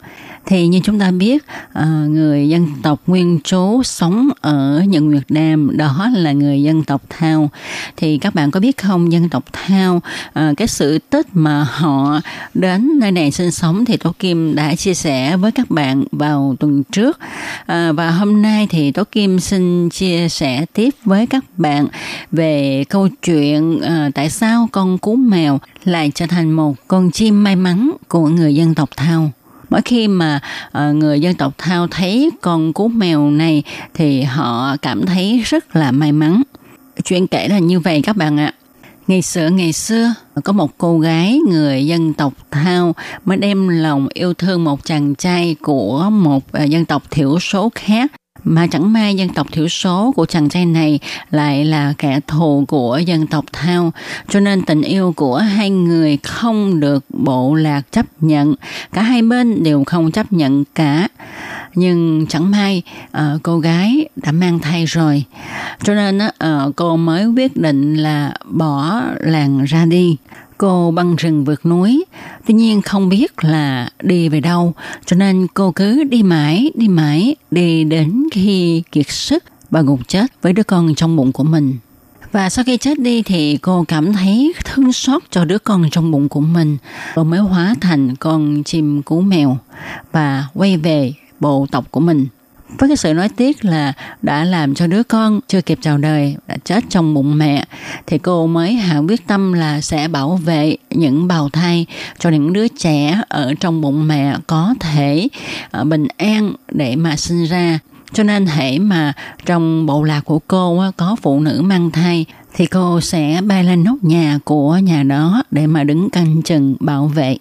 thì như chúng ta biết ờ, người dân tộc nguyên trú sống ở nhận Việt Nam, đó là người dân tộc Thao. Thì các bạn có biết không, dân tộc Thao ờ, cái sự tích mà họ đến nơi này sinh sống thì Tố Kim đã chia sẻ với các bạn vào tuần trước. Ờ, và hôm nay thì Tố Kim xin chia sẻ tiếp với các bạn về câu chuyện tại sao con cú mèo lại trở thành một con chim may mắn của người dân tộc Thao mỗi khi mà ờ, người dân tộc Thao thấy con cú mèo này thì họ cảm thấy rất là may mắn. Chuyện kể là như vậy các bạn ạ. Ngày xưa ngày xưa, có một cô gái người dân tộc Thao mới đem lòng yêu thương một chàng trai của một ờ, dân tộc thiểu số khác mà chẳng may dân tộc thiểu số của chàng trai này lại là kẻ thù của dân tộc Thao. Cho nên tình yêu của hai người không được bộ lạc chấp nhận. Cả hai bên đều không chấp nhận cả. Nhưng chẳng may ờ, cô gái đã mang thai rồi. Cho nên ờ, ờ, cô mới quyết định là bỏ làng ra đi cô băng rừng vượt núi tuy nhiên không biết là đi về đâu, cho nên cô cứ đi mãi đi mãi, đi đến khi kiệt sức và gục chết với đứa con trong bụng của mình và sau khi chết đi thì cô cảm thấy thương xót cho đứa con trong bụng của mình. và mới hóa thành con chim cú mèo và quay về bộ tộc của mình. Với cái sự nói tiếc là đã làm cho đứa con chưa kịp chào đời, đã chết trong bụng mẹ, thì cô mới hạ quyết tâm là sẽ bảo vệ những bào thai cho những đứa trẻ ở trong bụng mẹ có thể à, bình an để mà sinh ra cho nên hễ mà trong bộ lạc của cô có phụ nữ mang thai, thì cô sẽ bay lên nóc nhà của nhà đó để mà đứng canh chừng bảo vệ.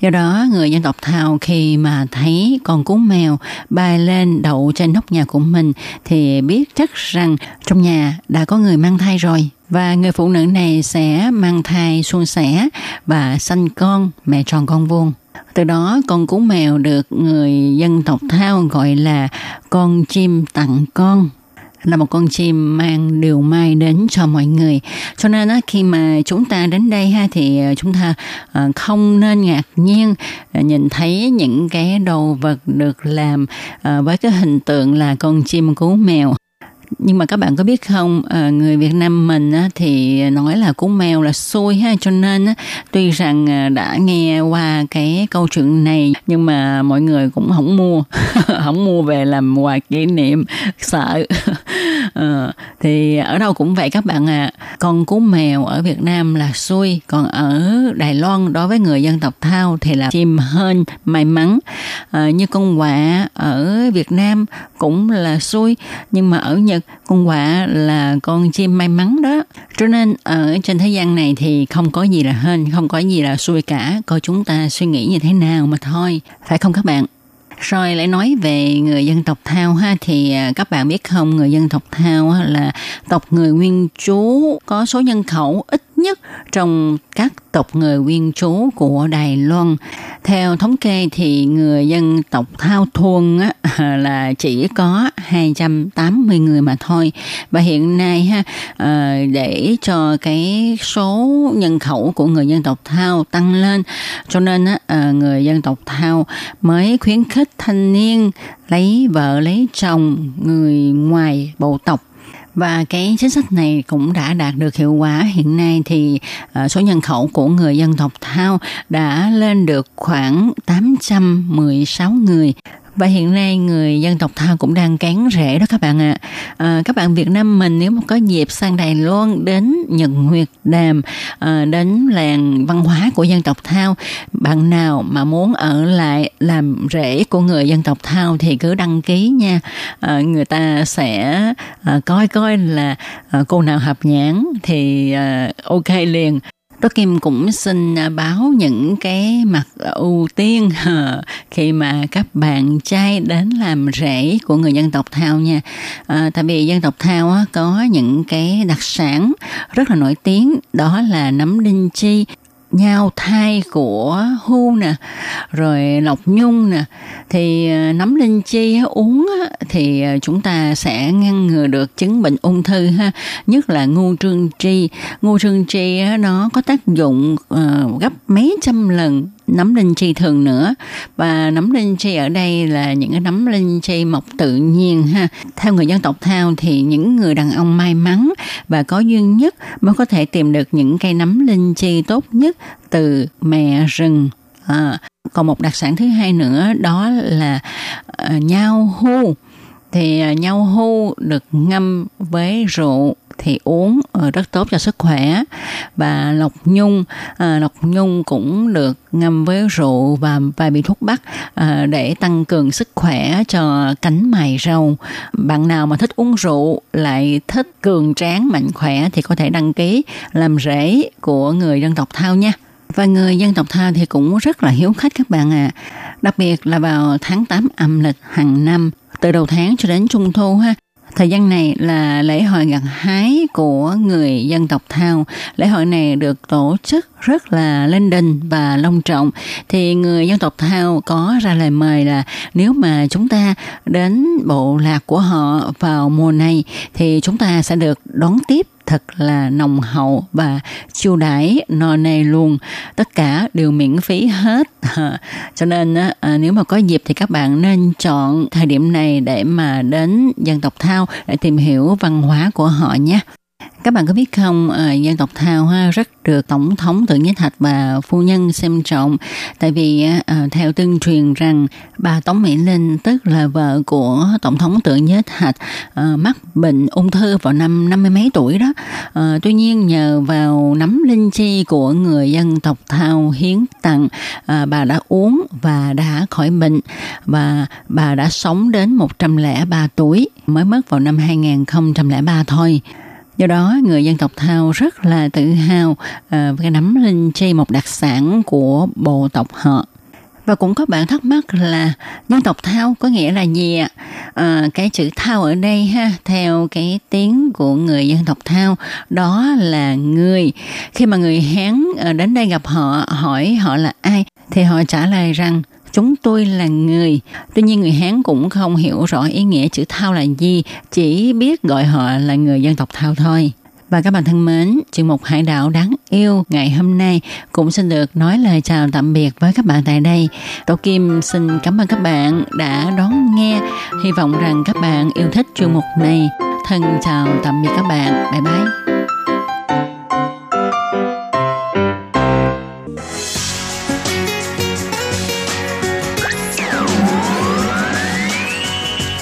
Do đó, người dân tộc Thao khi mà thấy con cú mèo bay lên đậu trên nóc nhà của mình thì biết chắc rằng trong nhà đã có người mang thai rồi. Và người phụ nữ này sẽ mang thai suôn sẻ và sanh con, mẹ tròn con vuông. Từ đó con cú mèo được người dân tộc Thao gọi là con chim tặng con là một con chim mang điều may đến cho mọi người. Cho nên á, khi mà chúng ta đến đây ha thì ờ, chúng ta ờ, không nên ngạc nhiên ờ, nhìn thấy những cái đồ vật được làm với cái hình tượng là con chim cú mèo nhưng mà các bạn có biết không à, người Việt Nam mình á, thì nói là cú mèo là xui ha. Cho nên á, tuy rằng à, đã nghe qua cái câu chuyện này nhưng mà mọi người cũng không mua không mua về làm quà kỷ niệm sợ. Ờ, thì ở đâu cũng vậy các bạn à con cú mèo ở Việt Nam là xui còn ở Đài Loan đối với người dân tộc Thao thì là chim hên may mắn. Ờ, như con quạ ở Việt Nam cũng là xui nhưng mà ở Nhật con quạ là con chim may mắn đó. Cho nên ở trên thế gian này thì không có gì là hên, không có gì là xui cả. Coi chúng ta suy nghĩ như thế nào mà thôi, phải không các bạn? Rồi lại nói về người dân tộc Thao ha, thì à, các bạn biết không, người dân tộc Thao là tộc người nguyên trú có số nhân khẩu ít nhất trong các tộc người nguyên trú của Đài Loan. Theo thống kê thì người dân tộc Thao Thuần á, là chỉ có 280 người mà thôi. Và hiện nay ha ờ, để cho cái số nhân khẩu của người dân tộc Thao tăng lên cho nên á, ờ, người dân tộc Thao mới khuyến khích thanh niên lấy vợ lấy chồng người ngoài bộ tộc và cái chính sách này cũng đã đạt được hiệu quả. Hiện nay thì ờ, số nhân khẩu của người dân tộc Thao đã lên được khoảng 816 người và hiện nay người dân tộc Thao cũng đang cán rễ đó các bạn ạ. À, các bạn Việt Nam mình nếu mà có dịp sang Đài Loan đến Nhật Nguyệt Đàm, à, đến làng văn hóa của dân tộc Thao, bạn nào mà muốn ở lại làm rễ của người dân tộc Thao thì cứ đăng ký nha. À, người ta sẽ à, coi coi là à, cô nào hợp nhãn thì à, ok liền. Tố Kim cũng xin à, báo những cái mặt ưu tiên khi mà các bạn trai đến làm rễ của người dân tộc Thao nha. À, tại vì dân tộc Thao á, có những cái đặc sản rất là nổi tiếng đó là nấm đinh chi nhau thai của hu nè, rồi lộc nhung nè, thì ờ, nấm linh chi uống thì ờ, chúng ta sẽ ngăn ngừa được chứng bệnh ung thư ha. Nhất là ngu trương tri. Ngu trương tri nó có tác dụng ờ, gấp mấy trăm lần nấm linh chi thường nữa. Và nấm linh chi ở đây là những cái nấm linh chi mọc tự nhiên ha. Theo người dân tộc thao thì những người đàn ông may mắn và có duyên nhất mới có thể tìm được những cây nấm linh chi tốt nhất từ mẹ rừng. À, còn một đặc sản thứ hai nữa đó là à, uh, nhau hu thì à, nhau hu được ngâm với rượu thì uống ờ, rất tốt cho sức khỏe và lộc nhung à, lộc nhung cũng được ngâm với rượu và vài vị thuốc bắc à, để tăng cường sức khỏe cho cánh mày râu bạn nào mà thích uống rượu lại thích cường tráng mạnh khỏe thì có thể đăng ký làm rễ của người dân tộc thao nha và người dân tộc Thao thì cũng rất là hiếu khách các bạn ạ. À. Đặc biệt là vào tháng 8 âm lịch hàng năm, từ đầu tháng cho đến trung thu ha. Thời gian này là lễ hội gặt hái của người dân tộc Thao. Lễ hội này được tổ chức rất là lên đình và long trọng. Thì người dân tộc Thao có ra lời mời là nếu mà chúng ta đến bộ lạc của họ vào mùa này, thì chúng ta sẽ được đón tiếp thật là nồng hậu và chiêu đãi no nê luôn. Tất cả đều miễn phí hết. Cho nên à, nếu mà có dịp thì các bạn nên chọn thời điểm này để mà đến dân tộc thao để tìm hiểu văn hóa của họ nhé các bạn có biết không, ờ, dân tộc Thao ha, rất được Tổng thống Tưởng Nhất Thạch và phu nhân xem trọng. Tại vì ờ, theo tương truyền rằng bà Tống Mỹ Linh, tức là vợ của Tổng thống Tưởng Nhất Thạch, ờ, mắc bệnh ung thư vào năm năm mươi mấy tuổi đó. Tuy nhiên nhờ vào nấm linh chi của người dân tộc Thao hiến tặng, bà đã uống và đã khỏi bệnh và bà đã sống đến 103 tuổi, mới mất vào năm 2003 thôi. Do đó, người dân tộc Thao rất là tự hào uh, cái nấm linh chi một đặc sản của bộ tộc họ. Và cũng có bạn thắc mắc là dân tộc Thao có nghĩa là gì ạ? À, cái chữ Thao ở đây ha, theo cái tiếng của người dân tộc Thao, đó là người. Khi mà người Hán ờ, đến đây gặp họ, hỏi họ là ai, thì họ trả lời rằng chúng tôi là người. Tuy nhiên người Hán cũng không hiểu rõ ý nghĩa chữ Thao là gì, chỉ biết gọi họ là người dân tộc Thao thôi. Và các bạn thân mến, chuyên mục Hải đảo đáng yêu ngày hôm nay cũng xin được nói lời chào tạm biệt với các bạn tại đây. Tổ Kim xin cảm ơn các bạn đã đón nghe. Hy vọng rằng các bạn yêu thích chuyên mục này. Thân chào tạm biệt các bạn. Bye bye.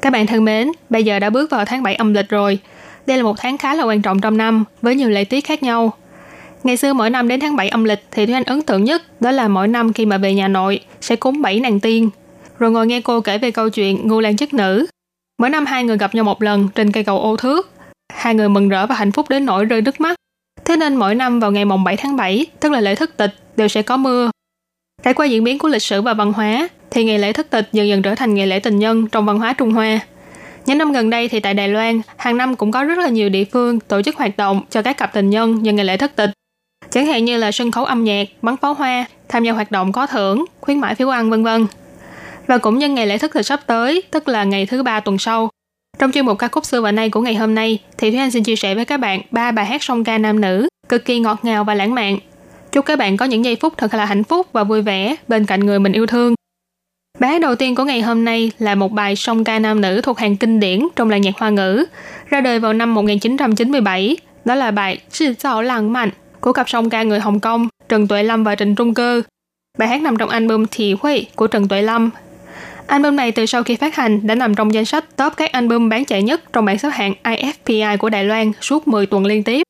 Các bạn thân mến, bây giờ đã bước vào tháng 7 âm lịch rồi. Đây là một tháng khá là quan trọng trong năm, với nhiều lễ tiết khác nhau. Ngày xưa mỗi năm đến tháng 7 âm lịch thì Thúy Anh ấn tượng nhất đó là mỗi năm khi mà về nhà nội sẽ cúng bảy nàng tiên. Rồi ngồi nghe cô kể về câu chuyện ngu lan chức nữ. Mỗi năm hai người gặp nhau một lần trên cây cầu ô thước. Hai người mừng rỡ và hạnh phúc đến nỗi rơi nước mắt. Thế nên mỗi năm vào ngày mồng 7 tháng 7, tức là lễ thất tịch, đều sẽ có mưa. Trải qua diễn biến của lịch sử và văn hóa, thì ngày lễ thất tịch dần dần trở thành ngày lễ tình nhân trong văn hóa Trung Hoa. Những năm gần đây thì tại Đài Loan, hàng năm cũng có rất là nhiều địa phương tổ chức hoạt động cho các cặp tình nhân nhân ngày lễ thất tịch. Chẳng hạn như là sân khấu âm nhạc, bắn pháo hoa, tham gia hoạt động có thưởng, khuyến mãi phiếu ăn vân vân. Và cũng nhân ngày lễ thất tịch sắp tới, tức là ngày thứ ba tuần sau. Trong chuyên mục ca khúc xưa và nay của ngày hôm nay, thì Thúy Anh xin chia sẻ với các bạn ba bài hát song ca nam nữ cực kỳ ngọt ngào và lãng mạn. Chúc các bạn có những giây phút thật là hạnh phúc và vui vẻ bên cạnh người mình yêu thương. Bài hát đầu tiên của ngày hôm nay là một bài song ca nam nữ thuộc hàng kinh điển trong làng nhạc hoa ngữ, ra đời vào năm 1997. Đó là bài Sư Giao Lãng Mạnh" của cặp song ca người Hồng Kông Trần Tuệ Lâm và Trịnh Trung Cơ. Bài hát nằm trong album Thị Huy của Trần Tuệ Lâm. Album này từ sau khi phát hành đã nằm trong danh sách top các album bán chạy nhất trong bảng xếp hạng IFPI của Đài Loan suốt 10 tuần liên tiếp.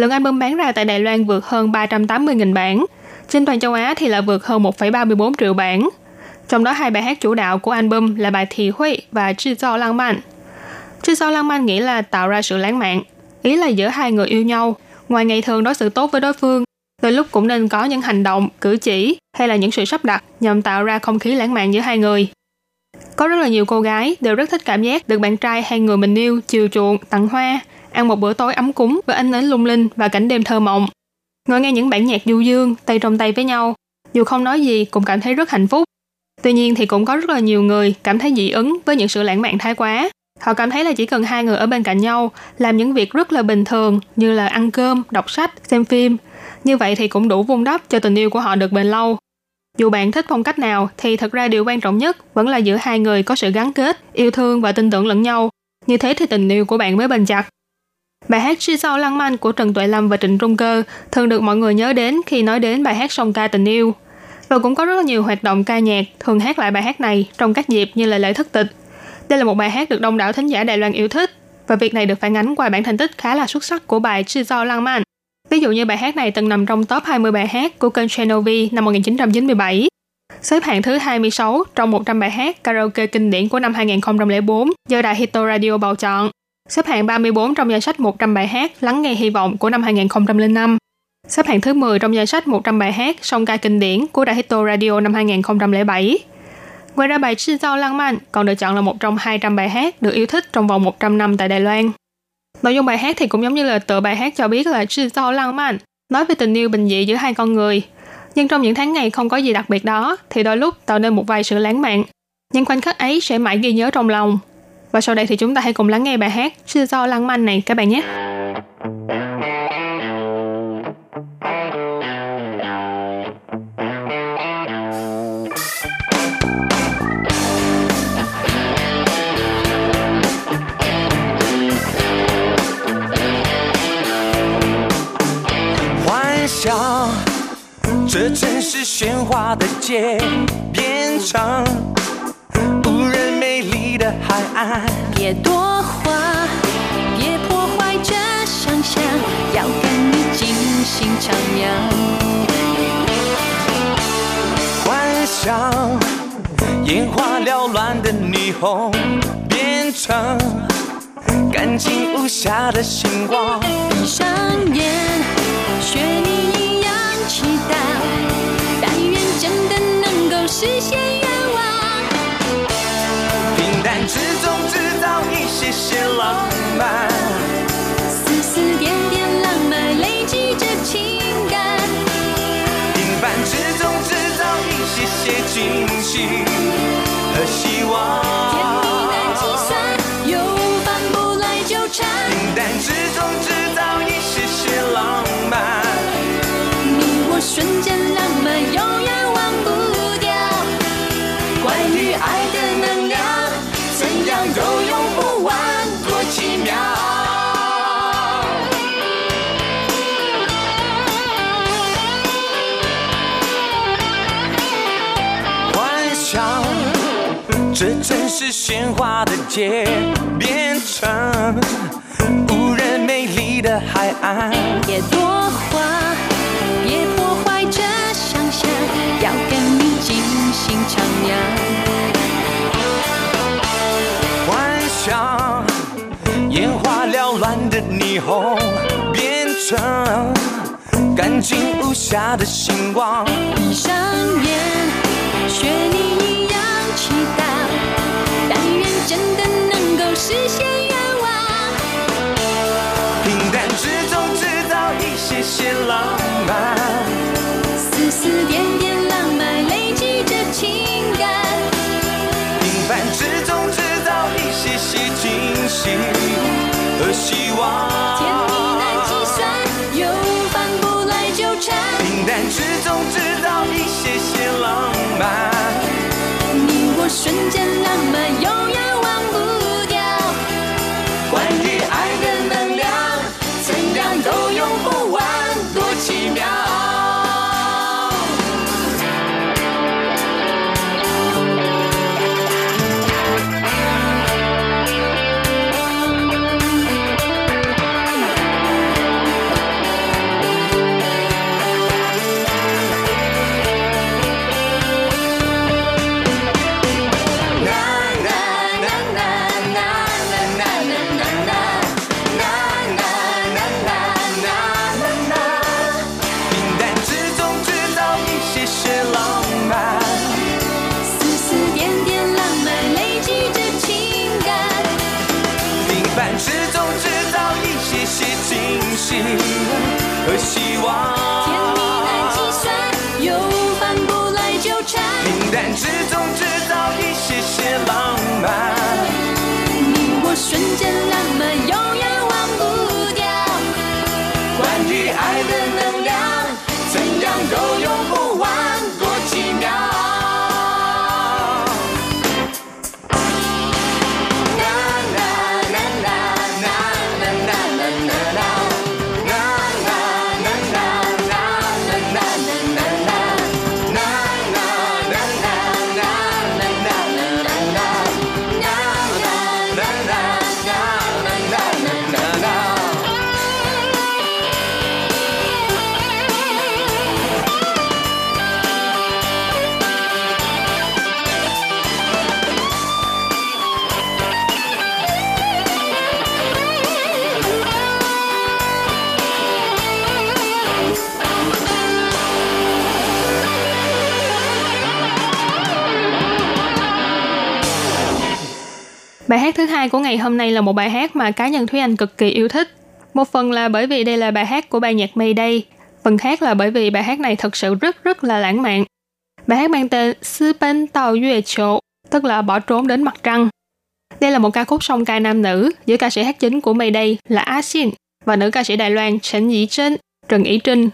Lượng album bán ra tại Đài Loan vượt hơn 380.000 bản. Trên toàn châu Á thì là vượt hơn 1,34 triệu bản. Trong đó hai bài hát chủ đạo của album là bài Thị Huy và Chư Giao Lang Man. Chư Giao Lang Man nghĩa là tạo ra sự lãng mạn, ý là giữa hai người yêu nhau. Ngoài ngày thường đối xử tốt với đối phương, đôi lúc cũng nên có những hành động, cử chỉ hay là những sự sắp đặt nhằm tạo ra không khí lãng mạn giữa hai người. Có rất là nhiều cô gái đều rất thích cảm giác được bạn trai hay người mình yêu chiều chuộng, tặng hoa, ăn một bữa tối ấm cúng với ánh nến lung linh và cảnh đêm thơ mộng. Ngồi nghe những bản nhạc du dương, tay trong tay với nhau, dù không nói gì cũng cảm thấy rất hạnh phúc. Tuy nhiên thì cũng có rất là nhiều người cảm thấy dị ứng với những sự lãng mạn thái quá. Họ cảm thấy là chỉ cần hai người ở bên cạnh nhau làm những việc rất là bình thường như là ăn cơm, đọc sách, xem phim. Như vậy thì cũng đủ vun đắp cho tình yêu của họ được bền lâu. Dù bạn thích phong cách nào thì thật ra điều quan trọng nhất vẫn là giữa hai người có sự gắn kết, yêu thương và tin tưởng lẫn nhau. Như thế thì tình yêu của bạn mới bền chặt. Bài hát Suy sao lăng manh của Trần Tuệ Lâm và Trịnh Trung Cơ thường được mọi người nhớ đến khi nói đến bài hát song ca tình yêu. Và cũng có rất là nhiều hoạt động ca nhạc thường hát lại bài hát này trong các dịp như là lễ thất tịch. Đây là một bài hát được đông đảo thính giả Đài Loan yêu thích và việc này được phản ánh qua bản thành tích khá là xuất sắc của bài Suy sao lăng manh. Ví dụ như bài hát này từng nằm trong top 20 bài hát của kênh Channel V năm 1997, xếp hạng thứ 26 trong 100 bài hát karaoke kinh điển của năm 2004 do đài Hito Radio bầu chọn, xếp hạng 34 trong danh sách 100 bài hát Lắng nghe hy vọng của năm 2005, xếp hạng thứ 10 trong danh sách 100 bài hát song ca kinh điển của đài Hito Radio năm 2007. Ngoài ra bài Chi Giao Lăng Man còn được chọn là một trong 200 bài hát được yêu thích trong vòng 100 năm tại Đài Loan. Nội dung bài hát thì cũng giống như là tựa bài hát cho biết là Chi Giao Lăng Man, nói về tình yêu bình dị giữa hai con người. Nhưng trong những tháng ngày không có gì đặc biệt đó, thì đôi lúc tạo nên một vài sự lãng mạn. Những khoảnh khắc ấy sẽ mãi ghi nhớ trong lòng. Và sau đây thì chúng ta hãy cùng lắng nghe bài hát Chi Giao Lăng Man này các bạn nhé. 欢笑，这城市喧哗的街边上，无人美丽 的海岸。别多话，别破坏这想象，要跟你尽兴徜徉。幻想，眼花缭乱的霓虹变成干净无瑕的星光。闭上眼，学你一样祈祷，但愿真的能够实现。之中制造一些些浪漫，丝丝点点浪漫累积着情感，平凡之中制造一些些惊喜和希望。甜蜜难计算，又翻不来纠缠。平淡之中制造一些些浪漫，你我瞬间是喧哗的街，变成无人美丽的海岸。别多话，别破坏这想象，要跟你尽兴徜徉。幻想，眼花缭乱的霓虹变成干净无瑕的星光。闭上眼，实现愿望。平淡之中制造一些些浪漫，丝丝点点浪漫累积着情感，平凡之中制造一些些惊喜和希望。甜蜜难计算，又翻不来纠缠。平淡之中制造一些些浪漫，你我瞬间浪漫，永远 hát thứ hai của ngày hôm nay là một bài hát mà cá nhân Thúy Anh cực kỳ yêu thích. Một phần là bởi vì đây là bài hát của bài nhạc Mayday, phần khác là bởi vì bài hát này thật sự rất rất là lãng mạn. Bài hát mang tên Sư Bên Tàu Yue Chỗ, tức là bỏ trốn đến mặt trăng. Đây là một ca khúc song ca nam nữ giữa ca sĩ hát chính của Mayday là A Xin và nữ ca sĩ Đài Loan Trần Ý Trinh, Trần Ý Trinh.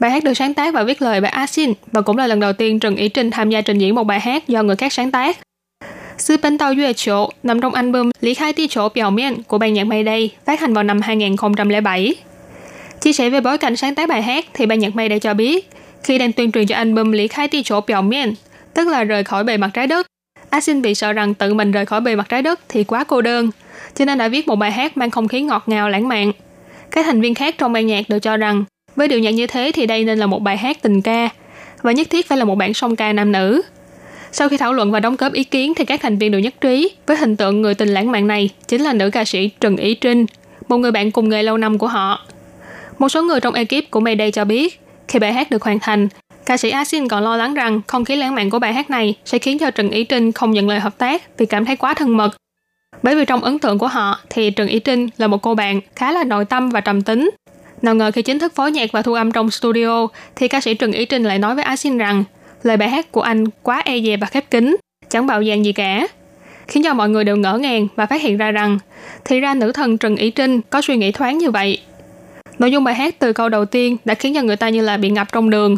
Bài hát được sáng tác và viết lời bởi A Xin và cũng là lần đầu tiên Trần Ý Trinh tham gia trình diễn một bài hát do người khác sáng tác. Sư Bên Tàu Duyệt Chỗ nằm trong album Lý Khai Ti Chỗ Biểu Miên của ban nhạc Mayday phát hành vào năm 2007. Chia sẻ về bối cảnh sáng tác bài hát thì ban nhạc Mayday cho biết khi đang tuyên truyền cho album Lý Khai Ti Chỗ Biểu Miên, tức là rời khỏi bề mặt trái đất, A Xin bị sợ rằng tự mình rời khỏi bề mặt trái đất thì quá cô đơn, cho nên đã viết một bài hát mang không khí ngọt ngào lãng mạn. Các thành viên khác trong ban nhạc đều cho rằng với điệu nhạc như thế thì đây nên là một bài hát tình ca và nhất thiết phải là một bản song ca nam nữ. Sau khi thảo luận và đóng góp ý kiến thì các thành viên đều nhất trí với hình tượng người tình lãng mạn này chính là nữ ca sĩ Trần Ý Trinh, một người bạn cùng nghề lâu năm của họ. Một số người trong ekip của Mayday cho biết, khi bài hát được hoàn thành, ca sĩ Asin còn lo lắng rằng không khí lãng mạn của bài hát này sẽ khiến cho Trần Ý Trinh không nhận lời hợp tác vì cảm thấy quá thân mật. Bởi vì trong ấn tượng của họ thì Trần Ý Trinh là một cô bạn khá là nội tâm và trầm tính. Nào ngờ khi chính thức phối nhạc và thu âm trong studio thì ca sĩ Trần Ý Trinh lại nói với Asin rằng lời bài hát của anh quá e dè và khép kín, chẳng bạo dạn gì cả, khiến cho mọi người đều ngỡ ngàng và phát hiện ra rằng thì ra nữ thần Trần Ý Trinh có suy nghĩ thoáng như vậy. Nội dung bài hát từ câu đầu tiên đã khiến cho người ta như là bị ngập trong đường,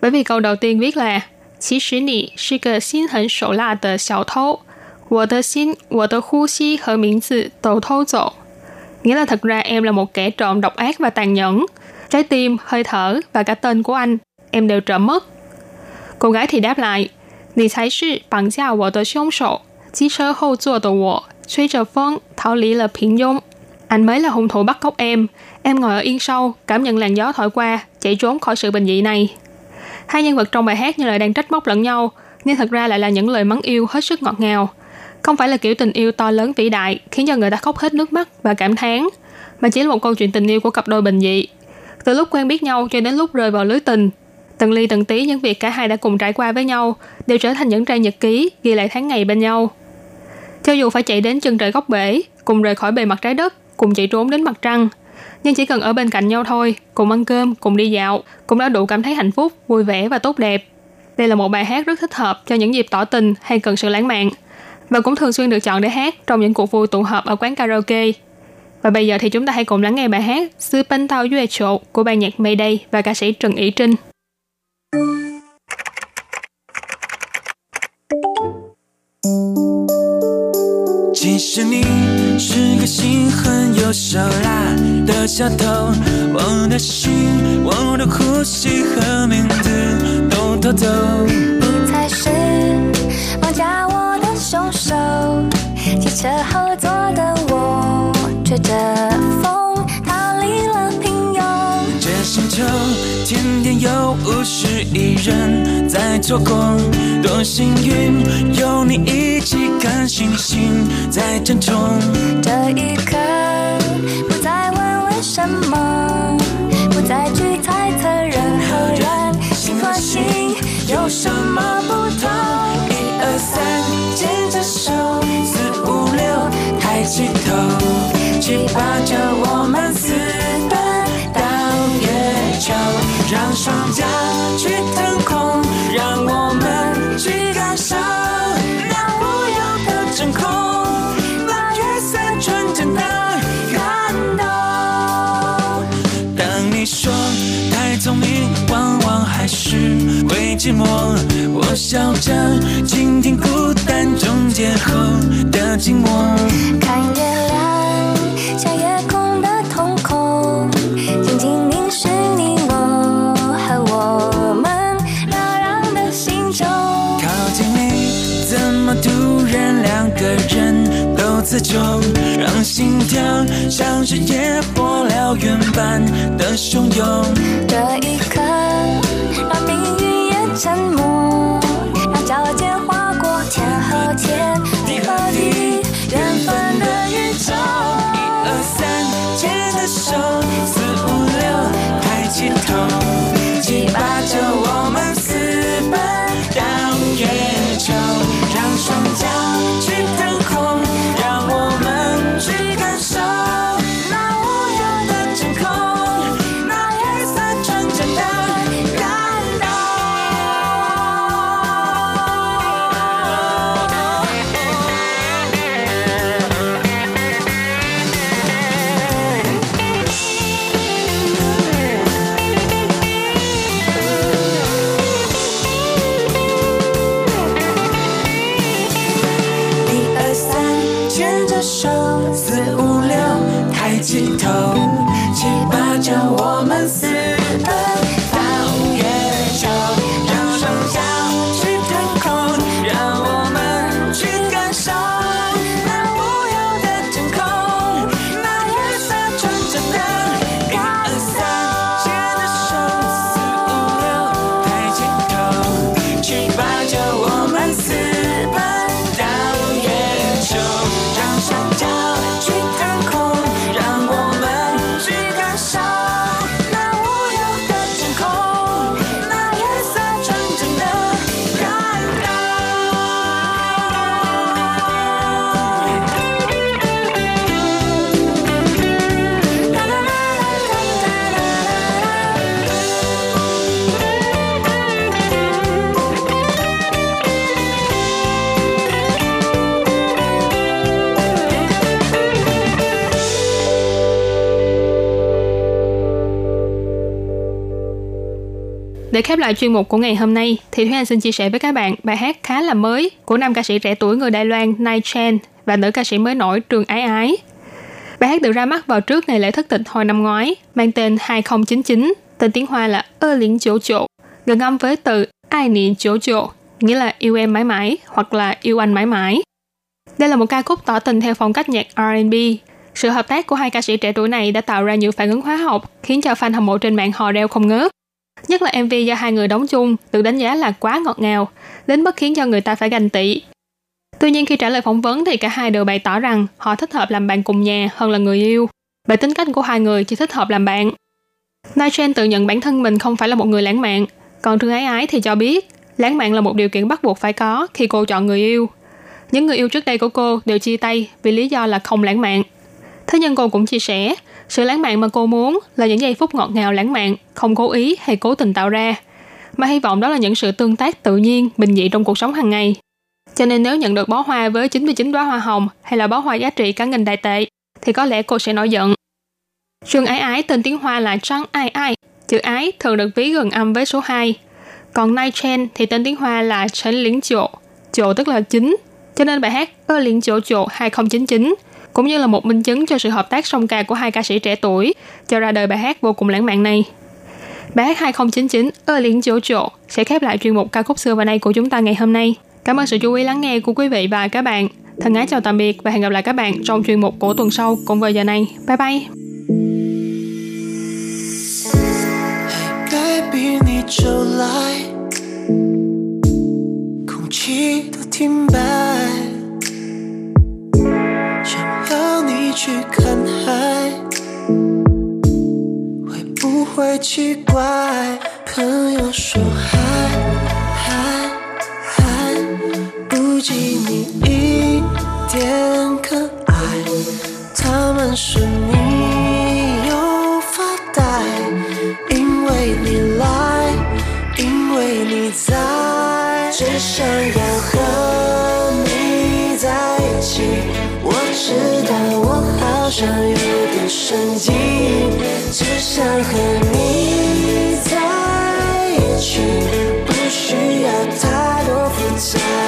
bởi vì câu đầu tiên viết là Chỉ sử nị sư cơ xin hẳn sổ la tờ xào thấu, Wo de xin, wo de hu xi hờ miễn zi tàu thâu dộ. Nghĩa là thật ra em là một kẻ trộm độc ác và tàn nhẫn. Trái tim, hơi thở và cả tên của anh, em đều trộm mất cô gái thì đáp lại, Nì thái sư bằng gia wo de xiong sổ, chí sơ hậu zuo de wo, suy trở phong, thảo lý là phiền dung. Anh mới là hung thủ bắt cóc em, em ngồi ở yên sâu, cảm nhận làn gió thổi qua, chạy trốn khỏi sự bình dị này. Hai nhân vật trong bài hát như lời đang trách móc lẫn nhau, nhưng thật ra lại là những lời mắng yêu hết sức ngọt ngào. Không phải là kiểu tình yêu to lớn vĩ đại khiến cho người ta khóc hết nước mắt và cảm thán, mà chỉ là một câu chuyện tình yêu của cặp đôi bình dị. Từ lúc quen biết nhau cho đến lúc rơi vào lưới tình, từng ly từng tí những việc cả hai đã cùng trải qua với nhau đều trở thành những trang nhật ký ghi lại tháng ngày bên nhau. Cho dù phải chạy đến chân trời góc bể, cùng rời khỏi bề mặt trái đất, cùng chạy trốn đến mặt trăng, nhưng chỉ cần ở bên cạnh nhau thôi, cùng ăn cơm, cùng đi dạo, cũng đã đủ cảm thấy hạnh phúc, vui vẻ và tốt đẹp. Đây là một bài hát rất thích hợp cho những dịp tỏ tình hay cần sự lãng mạn, và cũng thường xuyên được chọn để hát trong những cuộc vui tụ họp ở quán karaoke. Và bây giờ thì chúng ta hãy cùng lắng nghe bài hát Sư Bân Tao Yue Chỗ của ban nhạc Mayday và ca sĩ Trần Ý Trinh. 其实你是个心狠又手辣的小偷，我的心、我的呼吸和名字都偷走。你才是绑架我的凶手。汽车后座的我，吹着风。天天有五十亿人在错过，多幸运有你一起看星星在争宠。这一刻，不再问为什么，不再去猜测人和人心和心有什么不同。一二三，牵着手，四五六，抬起头，七八九，我们私奔，让双脚去腾空，让我们去感受那无忧的真空，那月色纯真的感动。当你说太聪明，往往还是会寂寞。我笑着倾听孤单终结后的静寞。看月让心跳像是野火燎原般的汹涌。这一刻，让命运也沉默，Để khép lại chuyên mục của ngày hôm nay, thì Thúy Anh xin chia sẻ với các bạn bài hát khá là mới của nam ca sĩ trẻ tuổi người Đài Loan Nai Chen và nữ ca sĩ mới nổi Trường Ái Ái. Bài hát được ra mắt vào trước ngày lễ thất tịch hồi năm ngoái, mang tên 2099, tên tiếng Hoa là ơ liễn chỗ chỗ, gần âm với từ ai niệm chỗ chỗ, nghĩa là yêu em mãi mãi hoặc là yêu anh mãi mãi. Đây là một ca khúc tỏ tình theo phong cách nhạc R&B. Sự hợp tác của hai ca sĩ trẻ tuổi này đã tạo ra nhiều phản ứng hóa học, khiến cho fan hâm mộ trên mạng hò reo không ngớt. Nhất là MV do hai người đóng chung được đánh giá là quá ngọt ngào, đến mức khiến cho người ta phải ganh tị. Tuy nhiên khi trả lời phỏng vấn thì cả hai đều bày tỏ rằng họ thích hợp làm bạn cùng nhà hơn là người yêu. Bởi tính cách của hai người chỉ thích hợp làm bạn. Nigel tự nhận bản thân mình không phải là một người lãng mạn, còn Trương Ái Ái thì cho biết lãng mạn là một điều kiện bắt buộc phải có khi cô chọn người yêu. Những người yêu trước đây của cô đều chia tay vì lý do là không lãng mạn. Thế nhưng cô cũng chia sẻ, sự lãng mạn mà cô muốn là những giây phút ngọt ngào lãng mạn, không cố ý hay cố tình tạo ra. Mà hy vọng đó là những sự tương tác tự nhiên, bình dị trong cuộc sống hàng ngày. Cho nên nếu nhận được bó hoa với 99 đóa hoa hồng hay là bó hoa giá trị cả nghìn đại tệ, thì có lẽ cô sẽ nổi giận. Trương Ái Ái tên tiếng Hoa là Trang Ai Ai, chữ ái thường được ví gần âm với số 2. Còn Nai Chen thì tên tiếng Hoa là Trấn Liễn Chỗ, chỗ tức là chính. Cho nên bài hát Ơ Liễn Chỗ Chỗ 2099 cũng như là một minh chứng cho sự hợp tác song ca của hai ca sĩ trẻ tuổi cho ra đời bài hát vô cùng lãng mạn này. Bài hát 2099 Ơ Liễn Chỗ Chỗ sẽ khép lại chuyên mục ca khúc xưa và nay của chúng ta ngày hôm nay. Cảm ơn sự chú ý lắng nghe của quý vị và các bạn. Thân ái chào tạm biệt và hẹn gặp lại các bạn trong chuyên mục của tuần sau cùng vào giờ này. Bye bye! 该比你走来，空气都停摆， 去看海，会不会奇怪？朋友说嗨嗨嗨，不及你一点可爱，他们说你有发呆。因为你来，因为你在，只想要和。我知道我好像有点神经，只想和你在一起，不需要太多复杂。